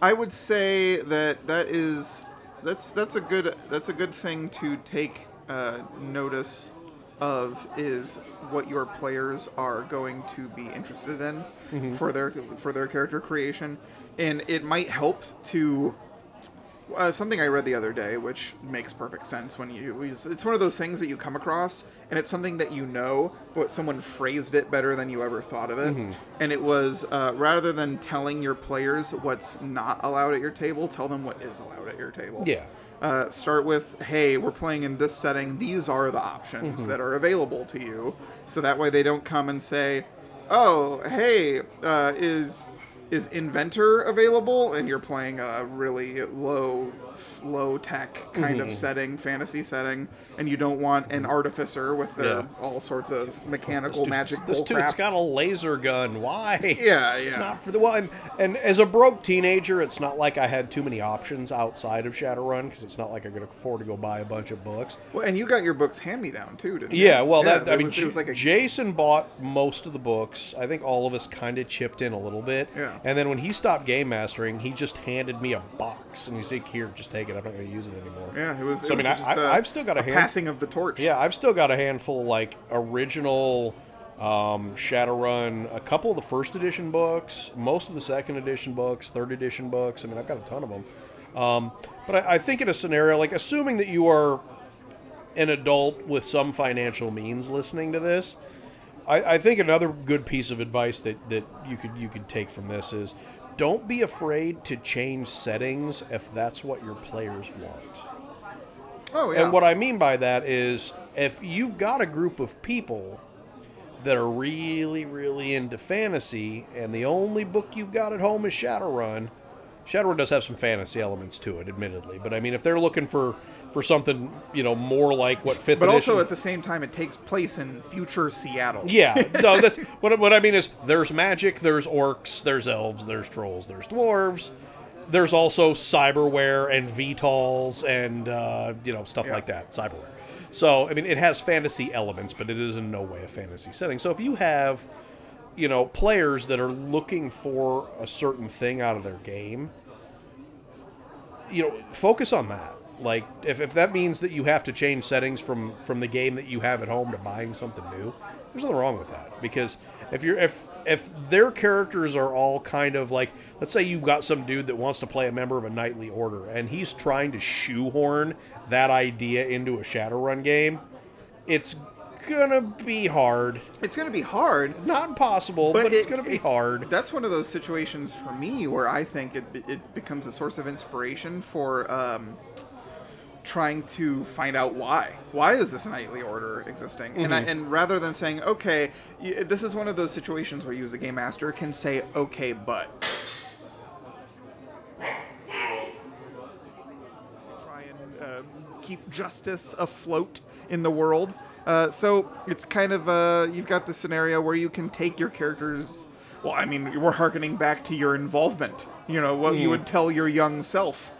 I would say that that is that's that's a good that's a good thing to take uh, notice of is what your players are going to be interested in for their for their character creation, and it might help to. Uh, something I read the other day, which makes perfect sense when you. Use it's one of those things that you come across, and it's something that you know, but someone phrased it better than you ever thought of it. And it was uh, rather than telling your players what's not allowed at your table, tell them what is allowed at your table Yeah. uh, start with hey we're playing in this setting these are the options that are available to you so that way they don't come and say oh hey uh, is is inventor available and you're playing a really low low tech kind of mm-hmm. setting fantasy setting and you don't want an artificer with their Yeah. all sorts of mechanical magic This dude's crap. got a laser gun. Why? Yeah, yeah. It's not for the one. And as a broke teenager, it's not like I had too many options outside of Shadowrun because it's not like I could afford to go buy a bunch of books. well, and you got your books hand me down too didn't you? Yeah, well, that I mean, was, was like a Jason bought most of the books. I think all of us kind of chipped in a little bit. Yeah. And then when he stopped game mastering, he just handed me a box, and he said, "Here, just take it. I'm not going to use it anymore." yeah it was, it So, I was mean, I- just I- a- I've still got a hand- passing of the torch Yeah, I've still got a handful of like original um, Shadowrun, a couple of the first edition books, most of the second edition books, third edition books. I mean, I've got a ton of them. Um, but I, I think in a scenario like assuming that you are an adult with some financial means listening to this, I, I think another good piece of advice that, that you could you could take from this is don't be afraid to change settings if that's what your players want. oh yeah And what I mean by that is if you've got a group of people that are really, really into fantasy, and the only book you've got at home is Shadowrun, Shadowrun does have some fantasy elements to it, admittedly. But I mean, if they're looking for for something, you know, more like what fifth But edition, also at the same time, it takes place in future Seattle. yeah, no, that's what, what I mean is there's magic, there's orcs, there's elves, there's trolls, there's dwarves. There's also cyberware and VTOLs and uh, you know stuff Yeah. like that, cyberware. So I mean, it has fantasy elements, but it is in no way a fantasy setting. So if you have, you know, players that are looking for a certain thing out of their game, you know, focus on that. Like if, if that means that you have to change settings from from the game that you have at home to buying something new, there's nothing wrong with that. Because if you're if if their characters are all kind of like let's say you've got some dude that wants to play a member of a knightly order and he's trying to shoehorn that idea into a Shadowrun game, it's gonna be hard. It's going to be hard. Not impossible, but, it's it- gonna be it- hard. That's one of those situations for me where I think it, it becomes a source of inspiration for um, trying to find out why. Why is this knightly order existing? And, Mm-hmm. I, and rather than saying, okay, y- this is one of those situations where you as a game master can say, okay, but. To try and uh, keep justice afloat in the world. Uh, so it's kind of uh, you've got the scenario where you can take your characters. Well, I mean, we're harkening back to your involvement. You know what you would tell your young self.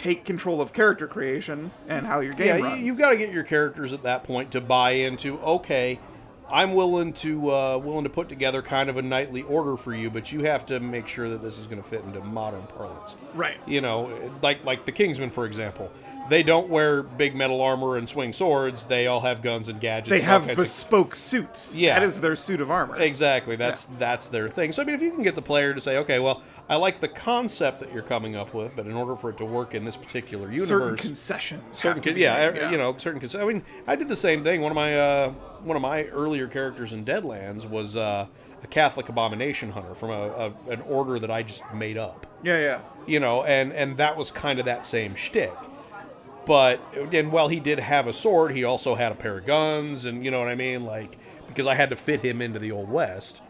Take control of character creation and how your game yeah, runs. you've got to get your characters at that point to buy into. Okay, I'm willing to uh, willing to put together kind of a nightly order for you, but you have to make sure that this is going to fit into modern parlance. right. You know, like like the Kingsmen, for example. They don't wear big metal armor and swing swords. They all have guns and gadgets. They and have kinds of- bespoke suits. Yeah. that is their suit of armor. Exactly. That's that's their thing. So I mean, if you can get the player to say, okay, well, I like the concept that you're coming up with, but in order for it to work in this particular universe, Certain concessions. certain con- yeah, e- you know certain cons- I mean, I did the same thing. One of my uh, one of my earlier characters in Deadlands was uh, a Catholic abomination hunter from a, a an order that I just made up. Yeah, yeah. You know, and and that was kind of that same shtick. But and while he did have a sword, he also had a pair of guns, and you know what I mean, like because I had to fit him into the old west.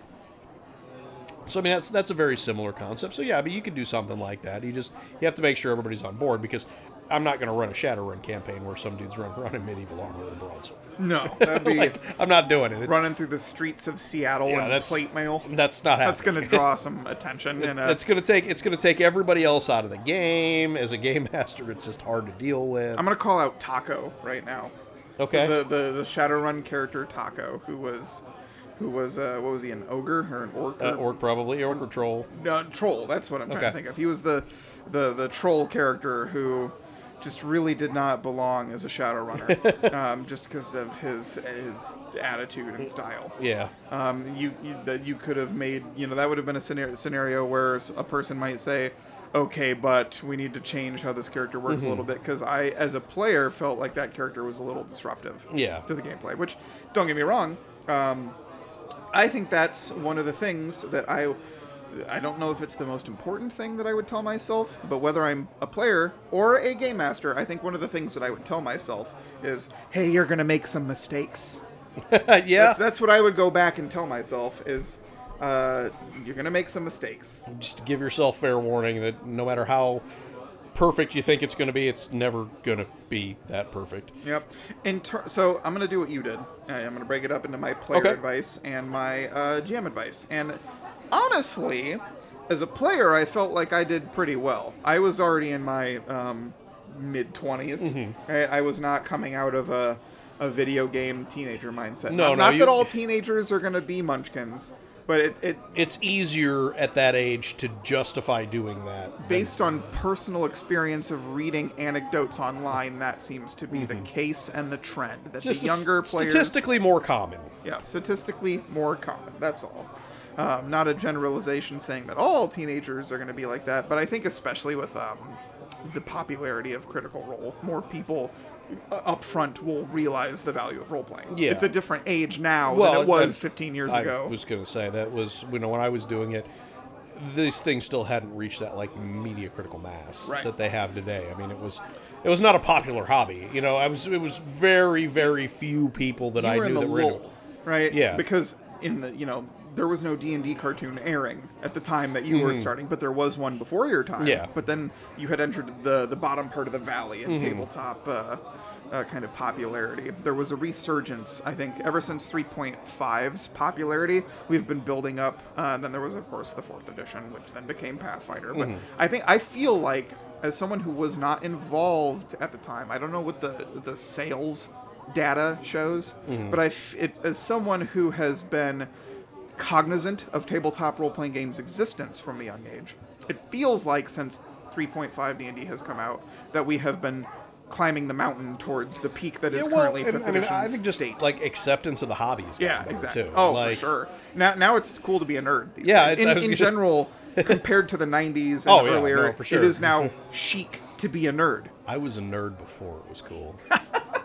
So I mean that's that's a very similar concept. So yeah, but you could do something like that. You just you have to make sure everybody's on board because I'm not going to run a Shadowrun campaign where some dude's running around in medieval armor with a broadsword. No, that'd be like I'm not doing it. It's, running through the streets of Seattle yeah, that's plate mail. That's not Happening. That's going to draw some attention. And uh, It's going to take it's going to take everybody else out of the game. As a game master, it's just hard to deal with. I'm going to call out Taco right now. okay. The, the the Shadowrun character Taco, who was who was uh, what was he an ogre or an orc? Uh, or, orc probably orc or troll. no, troll. That's what I'm trying to think of. He was the the the troll character who just really did not belong as a Shadowrunner, um, just because of his his attitude and style. Yeah. Um, you, you that you could have made you know that would have been a scenario, scenario where a person might say, okay, but we need to change how this character works a little bit because I, as a player, felt like that character was a little disruptive. Yeah. To the gameplay, which don't get me wrong, um, I think that's one of the things that I. I don't know if it's the most important thing that I would tell myself, but whether I'm a player or a game master, I think one of the things that I would tell myself is, "Hey, you're gonna make some mistakes." yeah. That's, that's what I would go back and tell myself is uh, you're gonna make some mistakes. Just give yourself fair warning that no matter how perfect you think it's going to be, it's never going to be that perfect. Yep. In ter- so I'm gonna do what you did. I'm gonna break it up into my player Okay. advice and my uh, GM advice. And honestly, as a player, I felt like I did pretty well. I was already in my um, mid 20s. Mm-hmm. I, I was not coming out of a, a video game teenager mindset. No, not, no, not you- that all teenagers are gonna be munchkins, but it, it It's easier at that age to justify doing that. based on personal experience of reading anecdotes online, that seems to be the case and the trend that Mm-hmm. just the younger s- players, statistically more common. yeah, statistically more common. That's all. Um, not a generalization saying that all teenagers are going to be like that, but I think especially with um, the popularity of Critical Role, more people Uh, up front will realize the value of role playing. Yeah. it's a different age now Well, than it was that's- 15 years I ago. I was going to say that was you know when I was doing it, these things still hadn't reached that like media critical mass Right. that they have today. I mean, it was it was not a popular hobby. You know, I was it was very very few people that you I knew the that were lull, right? Yeah. Because in the you know there was no D and D cartoon airing at the time that you were starting, but there was one before your time. Mm-hmm. Yeah. But then you had entered the the bottom part of the valley Mm-hmm. in tabletop. Uh, uh, kind of popularity. There was a resurgence, I think, ever since 3.5's popularity. We've been building up. Uh, and then there was, of course, the fourth edition, which then became Pathfinder. But Mm-hmm. I think I feel like, as someone who was not involved at the time, I don't know what the the sales data shows, Mm-hmm. but I, f- it, as someone who has been cognizant of tabletop role-playing games' existence from a young age, it feels like since 3.5 D&D has come out that we have been climbing the mountain towards the peak that is Yeah, well, currently fifth I mean, edition's I think just state. like acceptance of the hobbies. yeah, exactly. Too. Oh, Like, for sure. Now, now it's cool to be a nerd. these Yeah, in, in general, compared to the 90s and Oh, yeah, earlier, no, for sure. it is now chic to be a nerd. I was a nerd before it was cool.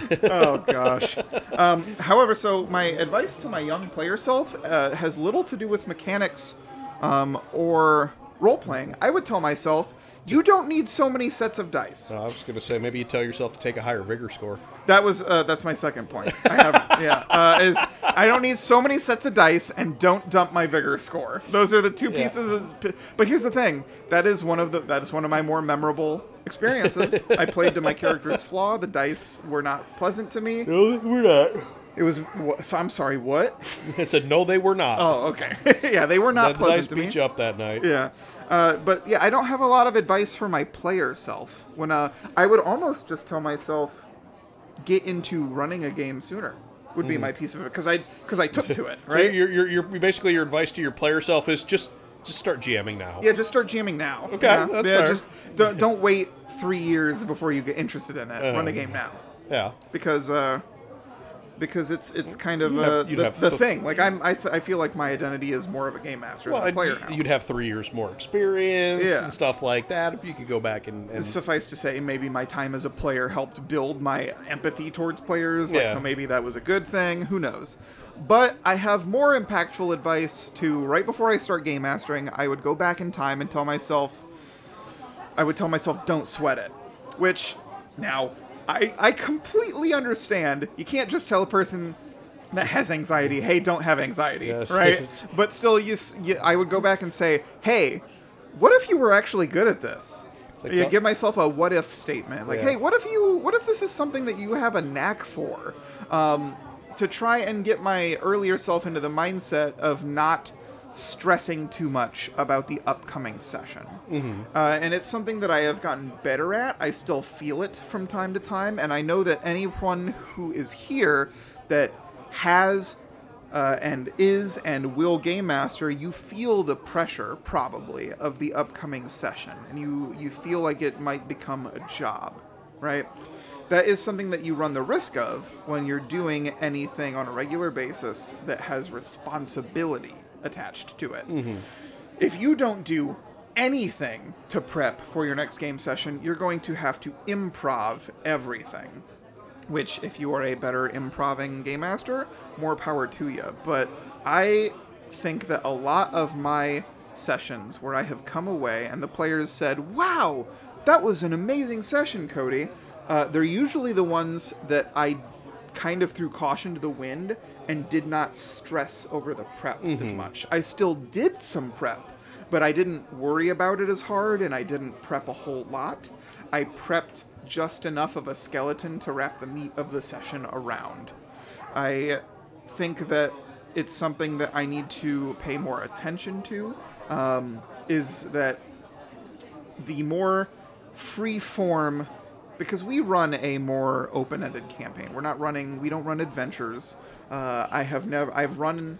oh gosh. Um, however, so my advice to my young player self uh, has little to do with mechanics um, or role playing. I would tell myself, you don't need so many sets of dice. I was going to say maybe you tell yourself to take a higher vigor score. That was uh, that's my second point. I have yeah uh, is I don't need so many sets of dice and don't dump my vigor score. Those are the two Yeah. pieces. Of, but here's the thing: that is one of the that is one of my more memorable experiences. I played to my character's flaw. The dice were not pleasant to me. No, we're not. It was so. I'm sorry. What? I said no, they were not. Oh, okay. yeah, they were not the dice pleasant to me. you up that night. Yeah. Uh, but yeah, I don't have a lot of advice for my player self. When uh, I would almost just tell myself, get into running a game sooner. Would be my piece of it because I because I took to it Right. so right. your, your, your, basically your advice to your player self is just just start jamming now. yeah, just start jamming now. Okay, yeah, that's yeah, fair. Just don't, don't wait three years before you get interested in it. Run a Uh. game now Yeah. because uh, because it's it's kind of uh, have- the, the to- thing. Like I'm I I feel like my identity is more of a game master Well, than a player now. you'd have three years more experience Yeah. and stuff like that if you could go back and, and suffice to say, maybe my time as a player helped build my empathy towards players. Like, Yeah. so maybe that was a good thing. Who knows? But I have more impactful advice to right before I start game mastering. I would go back in time and tell myself, I would tell myself, don't sweat it. Which now I I completely understand. You can't just tell a person that has anxiety, hey, don't have anxiety, Yes. right? but still, you, you, I would go back and say, hey, what if you were actually good at this? like yeah, give myself a what if statement. Like, Yeah. hey, what if you what if this is something that you have a knack for? Um, to try and get my earlier self into the mindset of not stressing too much about the upcoming session. Uh, and it's something that I have gotten better at. I still feel it from time to time, and I know that anyone who is here that has uh, and is and will game master, you feel the pressure probably of the upcoming session, and you you feel like it might become a job, right? That is something that you run the risk of when you're doing anything on a regular basis that has responsibility attached to it. Mm-hmm. If you don't do anything to prep for your next game session, you're going to have to improv everything which if you are a better improving game master more power to you but i think that a lot of my sessions where i have come away and the players said wow that was an amazing session cody uh, they're usually the ones that i kind of threw caution to the wind and did not stress over the prep as much i still did some prep but i didn't worry about it as hard and i didn't prep a whole lot i prepped just enough of a skeleton to wrap the meat of the session around. I think that it's something that I need to pay more attention to. Um, is that the more free form because we run a more open-ended campaign. We're not running. We don't run adventures. Uh, I have never. I've run.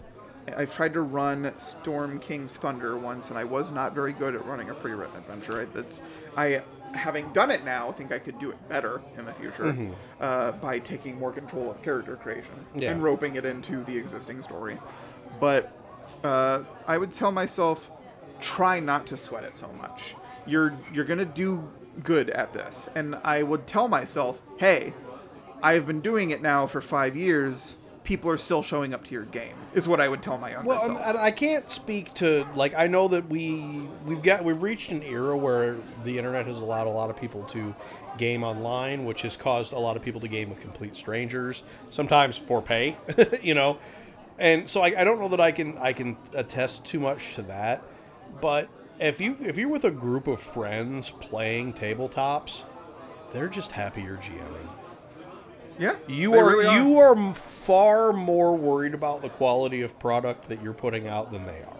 I've tried to run Storm King's Thunder once, and I was not very good at running a pre-written adventure. I, that's I, having done it now, think I could do it better in the future uh, by taking more control of character creation Yeah. and roping it into the existing story. But uh, I would tell myself, try not to sweat it so much. You're you're gonna do good at this, and I would tell myself, hey, I've been doing it now for five years. People are still showing up to your game. Is what I would tell my younger Well, self. and I can't speak to like I know that we we've got we've reached an era where the internet has allowed a lot of people to game online, which has caused a lot of people to game with complete strangers, sometimes for pay, you know. And so I, I don't know that I can I can attest too much to that, but if you if you're with a group of friends playing tabletops, they're just happy you're GMing. yeah, You are really you are far more worried about the quality of product that you're putting out than they are.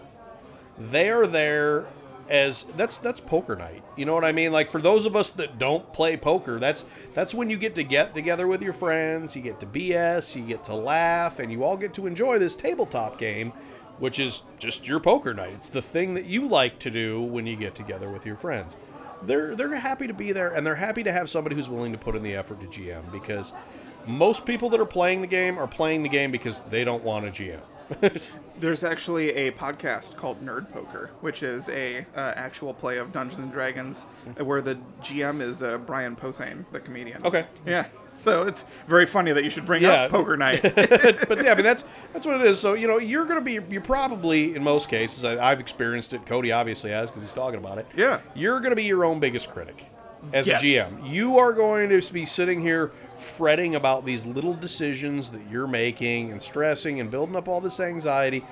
They are there as that's that's poker night. You know what I mean? Like for those of us that don't play poker, that's that's when you get to get together with your friends, you get to BS, you get to laugh, and you all get to enjoy this tabletop game, which is just your poker night. It's the thing that you like to do when you get together with your friends. They're they're happy to be there and they're happy to have somebody who's willing to put in the effort to GM because most people that are playing the game are playing the game because they don't want a GM. There's actually a podcast called Nerd Poker, which is a uh, actual play of Dungeons and Dragons, uh, where the GM is uh, Brian Posehn, the comedian. Okay. Yeah. So it's very funny that you should bring Yeah. up Poker Night. but yeah, I mean that's that's what it is. So you know, you're going to be you're probably in most cases. I, I've experienced it. Cody obviously has because he's talking about it. Yeah. You're going to be your own biggest critic as Yes. a GM. You are going to be sitting here fretting about these little decisions that you're making and stressing and building up all this anxiety.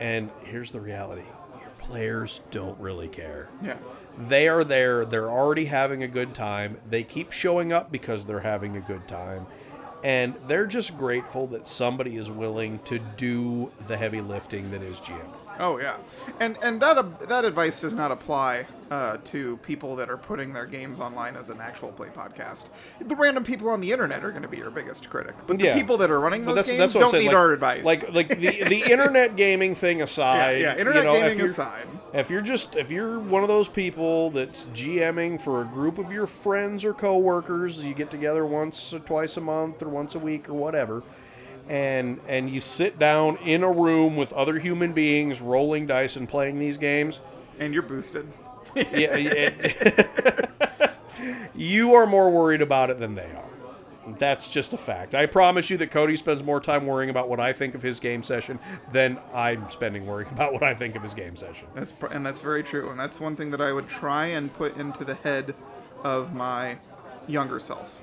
And here's the reality: your players don't really care. yeah. They are there. They're already having a good time. They keep showing up because they're having a good time. And they're just grateful that somebody is willing to do the heavy lifting that is GM. Oh yeah, and and that uh, that advice does not apply uh, to people that are putting their games online as an actual play podcast. The random people on the internet are going to be your biggest critic, but the Yeah. people that are running those that's, games that's don't need like, our advice. Like like the, the internet gaming thing aside. yeah, you internet know, gaming aside. If you're just if you're one of those people that's GMing for a group of your friends or coworkers, you get together once or twice a month or once a week or whatever, and and you sit down in a room with other human beings rolling dice and playing these games, And you're boosted. yeah, it- you are more worried about it than they are. That's just a fact. I promise you that Cody spends more time worrying about what I think of his game session than I'm spending worrying about what I think of his game session. That's pr- and that's very true, and that's one thing that I would try and put into the head of my younger self.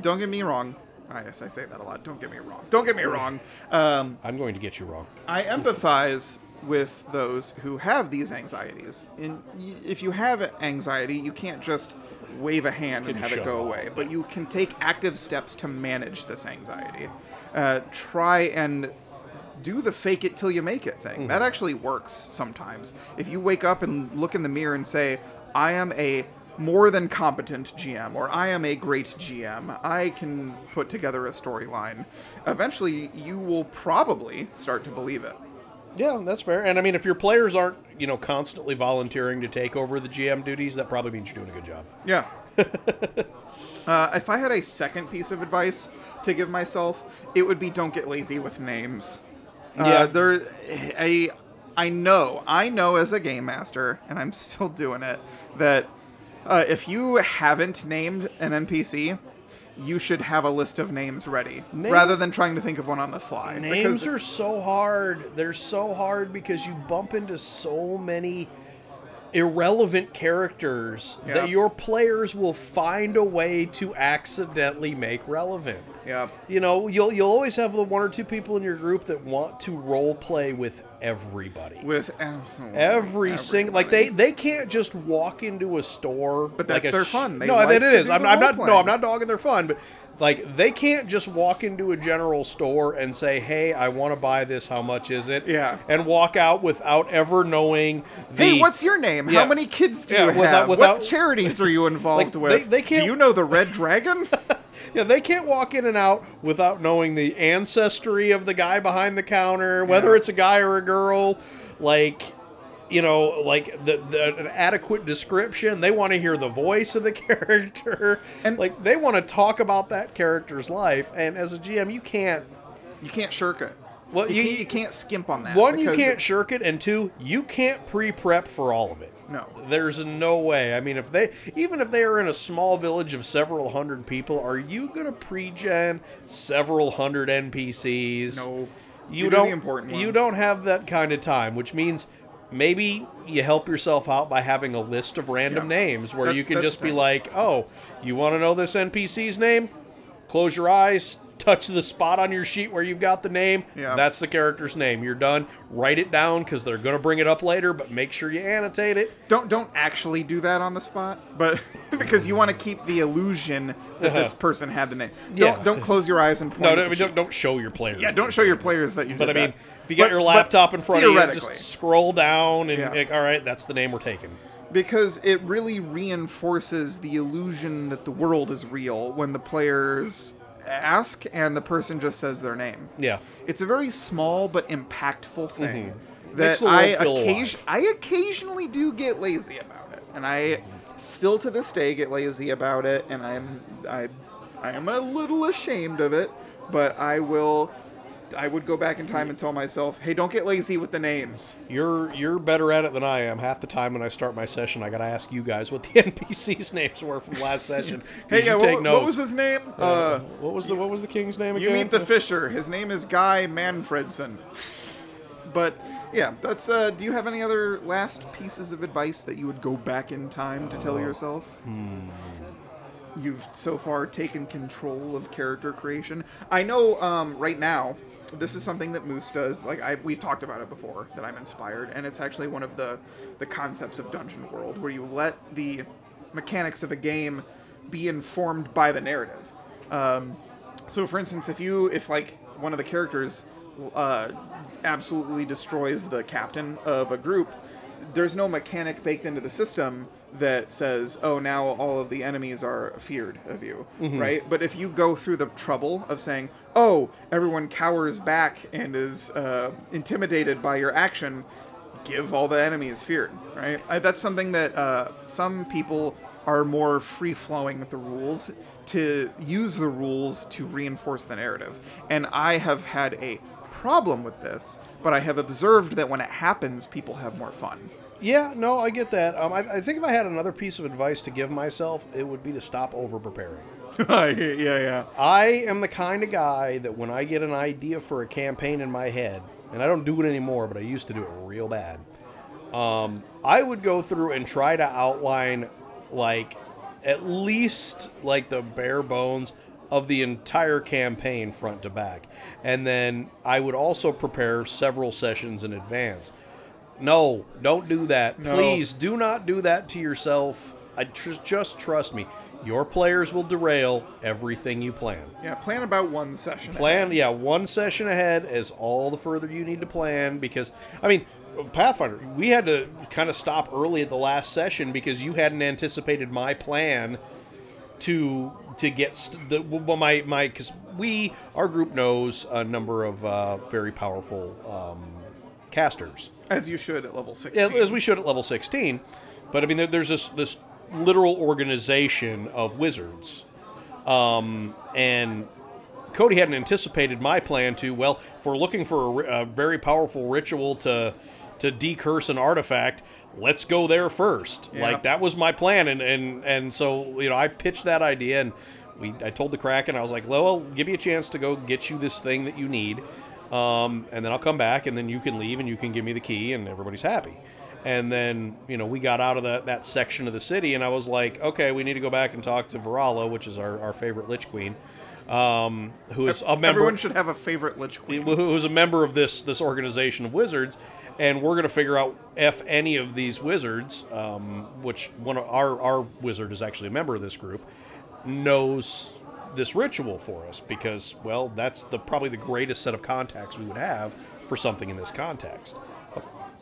Don't get me wrong. I guess I say that a lot. Don't get me wrong. Don't get me wrong. Um, I'm going to get you wrong. I empathize with those who have these anxieties. And y- if you have anxiety, you can't just wave a hand and have it go away, but you can take active steps to manage this anxiety. Uh, try and do the fake it till you make it thing. That actually works sometimes. If you wake up and look in the mirror and say, I am a more than competent GM, or I am a great GM. I can put together a storyline. Eventually, you will probably start to believe it. Yeah, that's fair. And I mean, if your players aren't, you know, constantly volunteering to take over the GM duties, that probably means you're doing a good job. Yeah. uh, if I had a second piece of advice to give myself, it would be don't get lazy with names. Yeah. Uh, there, I, I know, I know as a game master, and I'm still doing it, that uh, if you haven't named an NPC, you should have a list of names ready, Name- rather than trying to think of one on the fly. Names because- are so hard. They're so hard because you bump into so many irrelevant characters Yeah. that your players will find a way to accidentally make relevant. yeah. You know, you'll you'll always have the one or two people in your group that want to role play with everybody. With absolutely Every single like they they can't just walk into a store. But that's a their sh- fun. They no, like it to I'm, I'm not. No. I'm not dogging their fun, but like they can't just walk into a general store and say, "Hey, I want to buy this. How much is it?" Yeah. and walk out without ever knowing. The, Hey, what's your name? Yeah. How many kids do Yeah, you without- have? without- what charities are you involved Like, they- with? they can't- Do you know the Red Dragon? Yeah, they can't walk in and out without knowing the ancestry of the guy behind the counter, whether Yeah. it's a guy or a girl. Like, you know, like the, the an adequate description. They want to hear the voice of the character, And- like they want to talk about that character's life. And as a GM, you can't. you can't shirk it. Well, you, you- can't, you can't skimp on that. One, you can't shirk it, and two, you can't pre-prep for all of it. No. There's no way. I mean, if they, even if they are in a small village of several hundred people, are you gonna pre-gen several hundred NPCs? No. you, You do don't. important You don't have that kind of time, which means maybe you help yourself out by having a list of random Yeah. names where you can that's just be like, "Oh, you want to know this NPC's name? Close your eyes." Touch the spot on your sheet where you've got the name. Yeah. That's the character's name. You're done. Write it down because they're going to bring it up later, but make sure you annotate it. Don't don't actually do that on the spot, but because you want to keep the illusion that this person had the name. Don't Uh-huh. Yeah. don't close your eyes and point. No, at no don't, don't show your players. Yeah, don't show your players that you But I mean, that. if you got But- your laptop in front of you, just scroll down and Yeah. like, all right, that's the name we're taking. because it really reinforces the illusion that the world is real when the players ask and the person just says their name. Yeah. It's a very small but impactful thing Mm-hmm. That I occasion alive. I occasionally do get lazy about it, and I still to this day get lazy about it, and I'm I I am a little ashamed of it, but I will. I would go back in time and tell myself, "Hey, don't get lazy with the names." You're you're better at it than I am. Half the time when I start my session, I got to ask you guys what the NPCs' names were from last session. Hey, yeah, what, what was his name? Uh, what was the what was the king's name You again? meet the Fisher. His name is Guy Manfredson. But yeah, that's. Uh, do you have any other last pieces of advice that you would go back in time to tell yourself? You've so far taken control of character creation. I know um, right now this is something that Moose does. Like I, we've talked about it before. That I'm inspired, and it's actually one of the the concepts of Dungeon World, where you let the mechanics of a game be informed by the narrative. Um, so, for instance, if you if like one of the characters uh, absolutely destroys the captain of a group, there's no mechanic baked into the system that says, "Oh, now all of the enemies are feared of you," right? But if you go through the trouble of saying, "Oh, everyone cowers back and is uh, intimidated by your action," give all the enemies feared, right? I, that's something that uh, some people are more free flowing with the rules to use the rules to reinforce the narrative. And I have had a problem with this, but I have observed that when it happens, people have more fun. Yeah, no, I get that. Um, I, I think if I had another piece of advice to give myself, it would be to stop over preparing. yeah, yeah. I am the kind of guy that when I get an idea for a campaign in my head, and I don't do it anymore, but I used to do it real bad. Um, I would go through and try to outline like at least like the bare bones of the entire campaign front to back. And then I would also prepare several sessions in advance. No, don't do that. No. Please do not do that to yourself. I tr- just trust me. Your players will derail everything you plan. Yeah, plan about one session. Plan, yeah, one session ahead is all the further you need to plan because, I mean, Pathfinder, we had to kind of stop early at the last session because you hadn't anticipated my plan to to get st- the well my my because we our group knows a number of uh, very powerful um, casters As you should at level 16. yeah, as we should at level 16 but i mean there, there's this this literal organization of wizards um, and cody hadn't anticipated my plan to well if we're looking for a, a very powerful ritual to to decurse an artifact let's go there first Yeah. like that was my plan and and and so you know i pitched that idea and we i told the kraken i was like well i'll give you a chance to go get you this thing that you need um, and then i'll come back and then you can leave and you can give me the key and everybody's happy and then you know we got out of that, that section of the city and i was like okay we need to go back and talk to Varala, which is our, our favorite lich queen um, who is a member Everyone should have a favorite Lich Queen. who's a member of this this organization of wizards, and we're going to figure out if any of these wizards, um, which one of our our wizard is actually a member of this group, knows this ritual for us because well that's the probably the greatest set of contacts we would have for something in this context.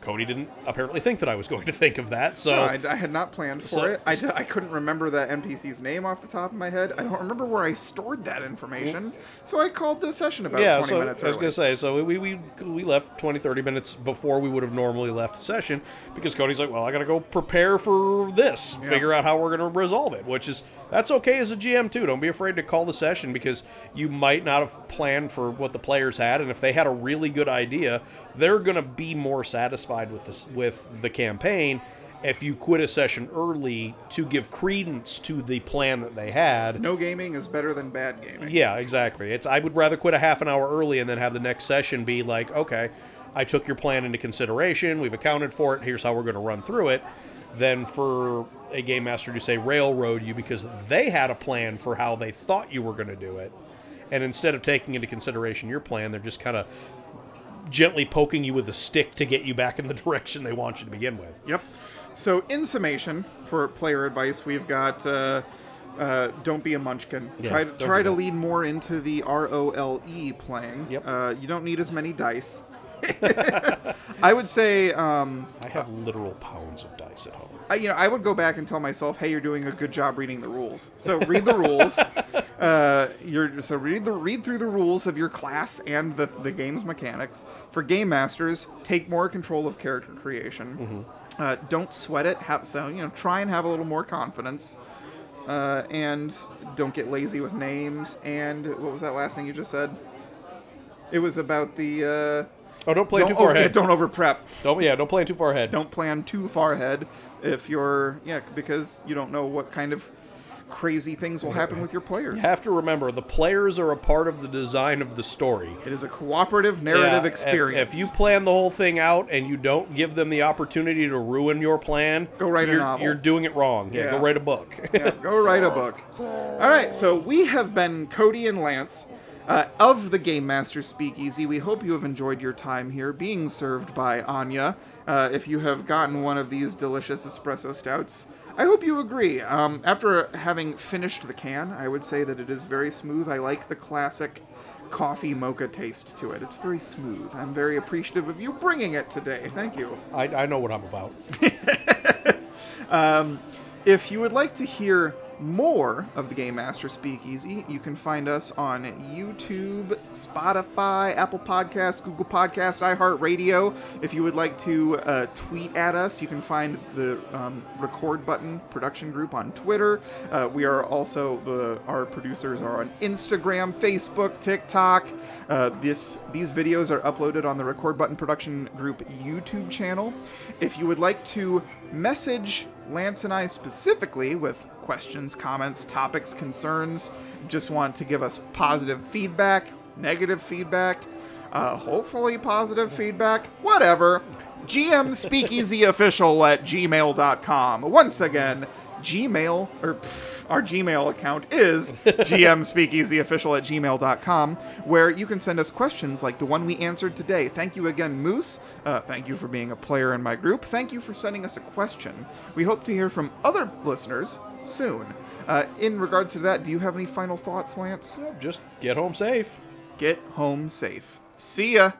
Cody didn't apparently think that I was going to think of that, so No, I, I had not planned for So- it. I, d- I couldn't remember that NPC's name off the top of my head. I don't remember where I stored that information. So I called the session about yeah, 20 so minutes I was going to say, so we, we, we left 20, 30 minutes before we would have normally left the session because Cody's like, well, I got to go prepare for this, Yeah. figure out how we're going to resolve it, which is, that's okay as a GM too. Don't be afraid to call the session because you might not have planned for what the players had. And if they had a really good idea, they're going to be more satisfied with this, with the campaign if you quit a session early to give credence to the plan that they had. No gaming is better than bad gaming. Yeah, exactly. It's I would rather quit a half an hour early and then have the next session be like, okay, I took your plan into consideration. We've accounted for it. Here's how we're going to run through it. Than for a game master to say railroad you because they had a plan for how they thought you were going to do it, and instead of taking into consideration your plan, they're just kind of gently poking you with a stick to get you back in the direction they want you to begin with. Yep. So, in summation, for player advice, we've got uh, uh, don't be a munchkin. Yeah, try don't try to that. lean more into the R O L E playing. Yep. Uh, you don't need as many dice. I would say, um, I have literal pounds of dice at home. I, you know, I would go back and tell myself, "Hey, you're doing a good job reading the rules." So read the rules. Uh, you're so read the read through the rules of your class and the the game's mechanics. For game masters, take more control of character creation. Uh, don't sweat it. Have so you know, try and have a little more confidence. Uh, and don't get lazy with names. And what was that last thing you just said? It was about the uh, Oh, don't play don't too far over, ahead. don't over prep Don't yeah, don't play too far ahead. don't plan too far ahead if you're yeah because you don't know what kind of crazy things will happen with your players You have to remember the players are a part of the design of the story. it is a cooperative narrative Yeah, experience If, you plan the whole thing out and you don't give them the opportunity to ruin your plan, Go write a you're, novel. You're doing it wrong. Yeah, Yeah. go write a book. Yeah, go write a book all right so we have been cody and lance uh, of the Game Master Speakeasy, we hope you have enjoyed your time here being served by Anya. Uh, if you have gotten one of these delicious espresso stouts, I hope you agree. Um, after having finished the can, I would say that it is very smooth. I like the classic coffee mocha taste to it. It's very smooth. I'm very appreciative of you bringing it today. Thank you. I, I know what I'm about. If you would like to hear more of the Game Master Speakeasy, you can find us on YouTube, Spotify, Apple Podcasts, Google Podcasts, iHeartRadio. If you would like to uh, tweet at us, you can find the um, Record Button Production Group on Twitter. Uh, we are also the our producers are on Instagram, Facebook, TikTok. Uh, this these videos are uploaded on the Record Button Production Group YouTube channel. If you would like to message Lance and I specifically with questions, comments, topics, concerns, just want to give us positive feedback, negative feedback, uh, hopefully positive feedback, whatever. GM Speakeasy Official at gmail.com. Once again, Gmail, or pff, our Gmail account is GM Speakeasy Official at gmail.com, where you can send us questions like the one we answered today. Thank you again, Moose. Uh, thank you for being a player in my group. Thank you for sending us a question. We hope to hear from other listeners soon. Uh, in regards to that, do you have any final thoughts, Lance? Yeah, just get home safe. Get home safe. See ya.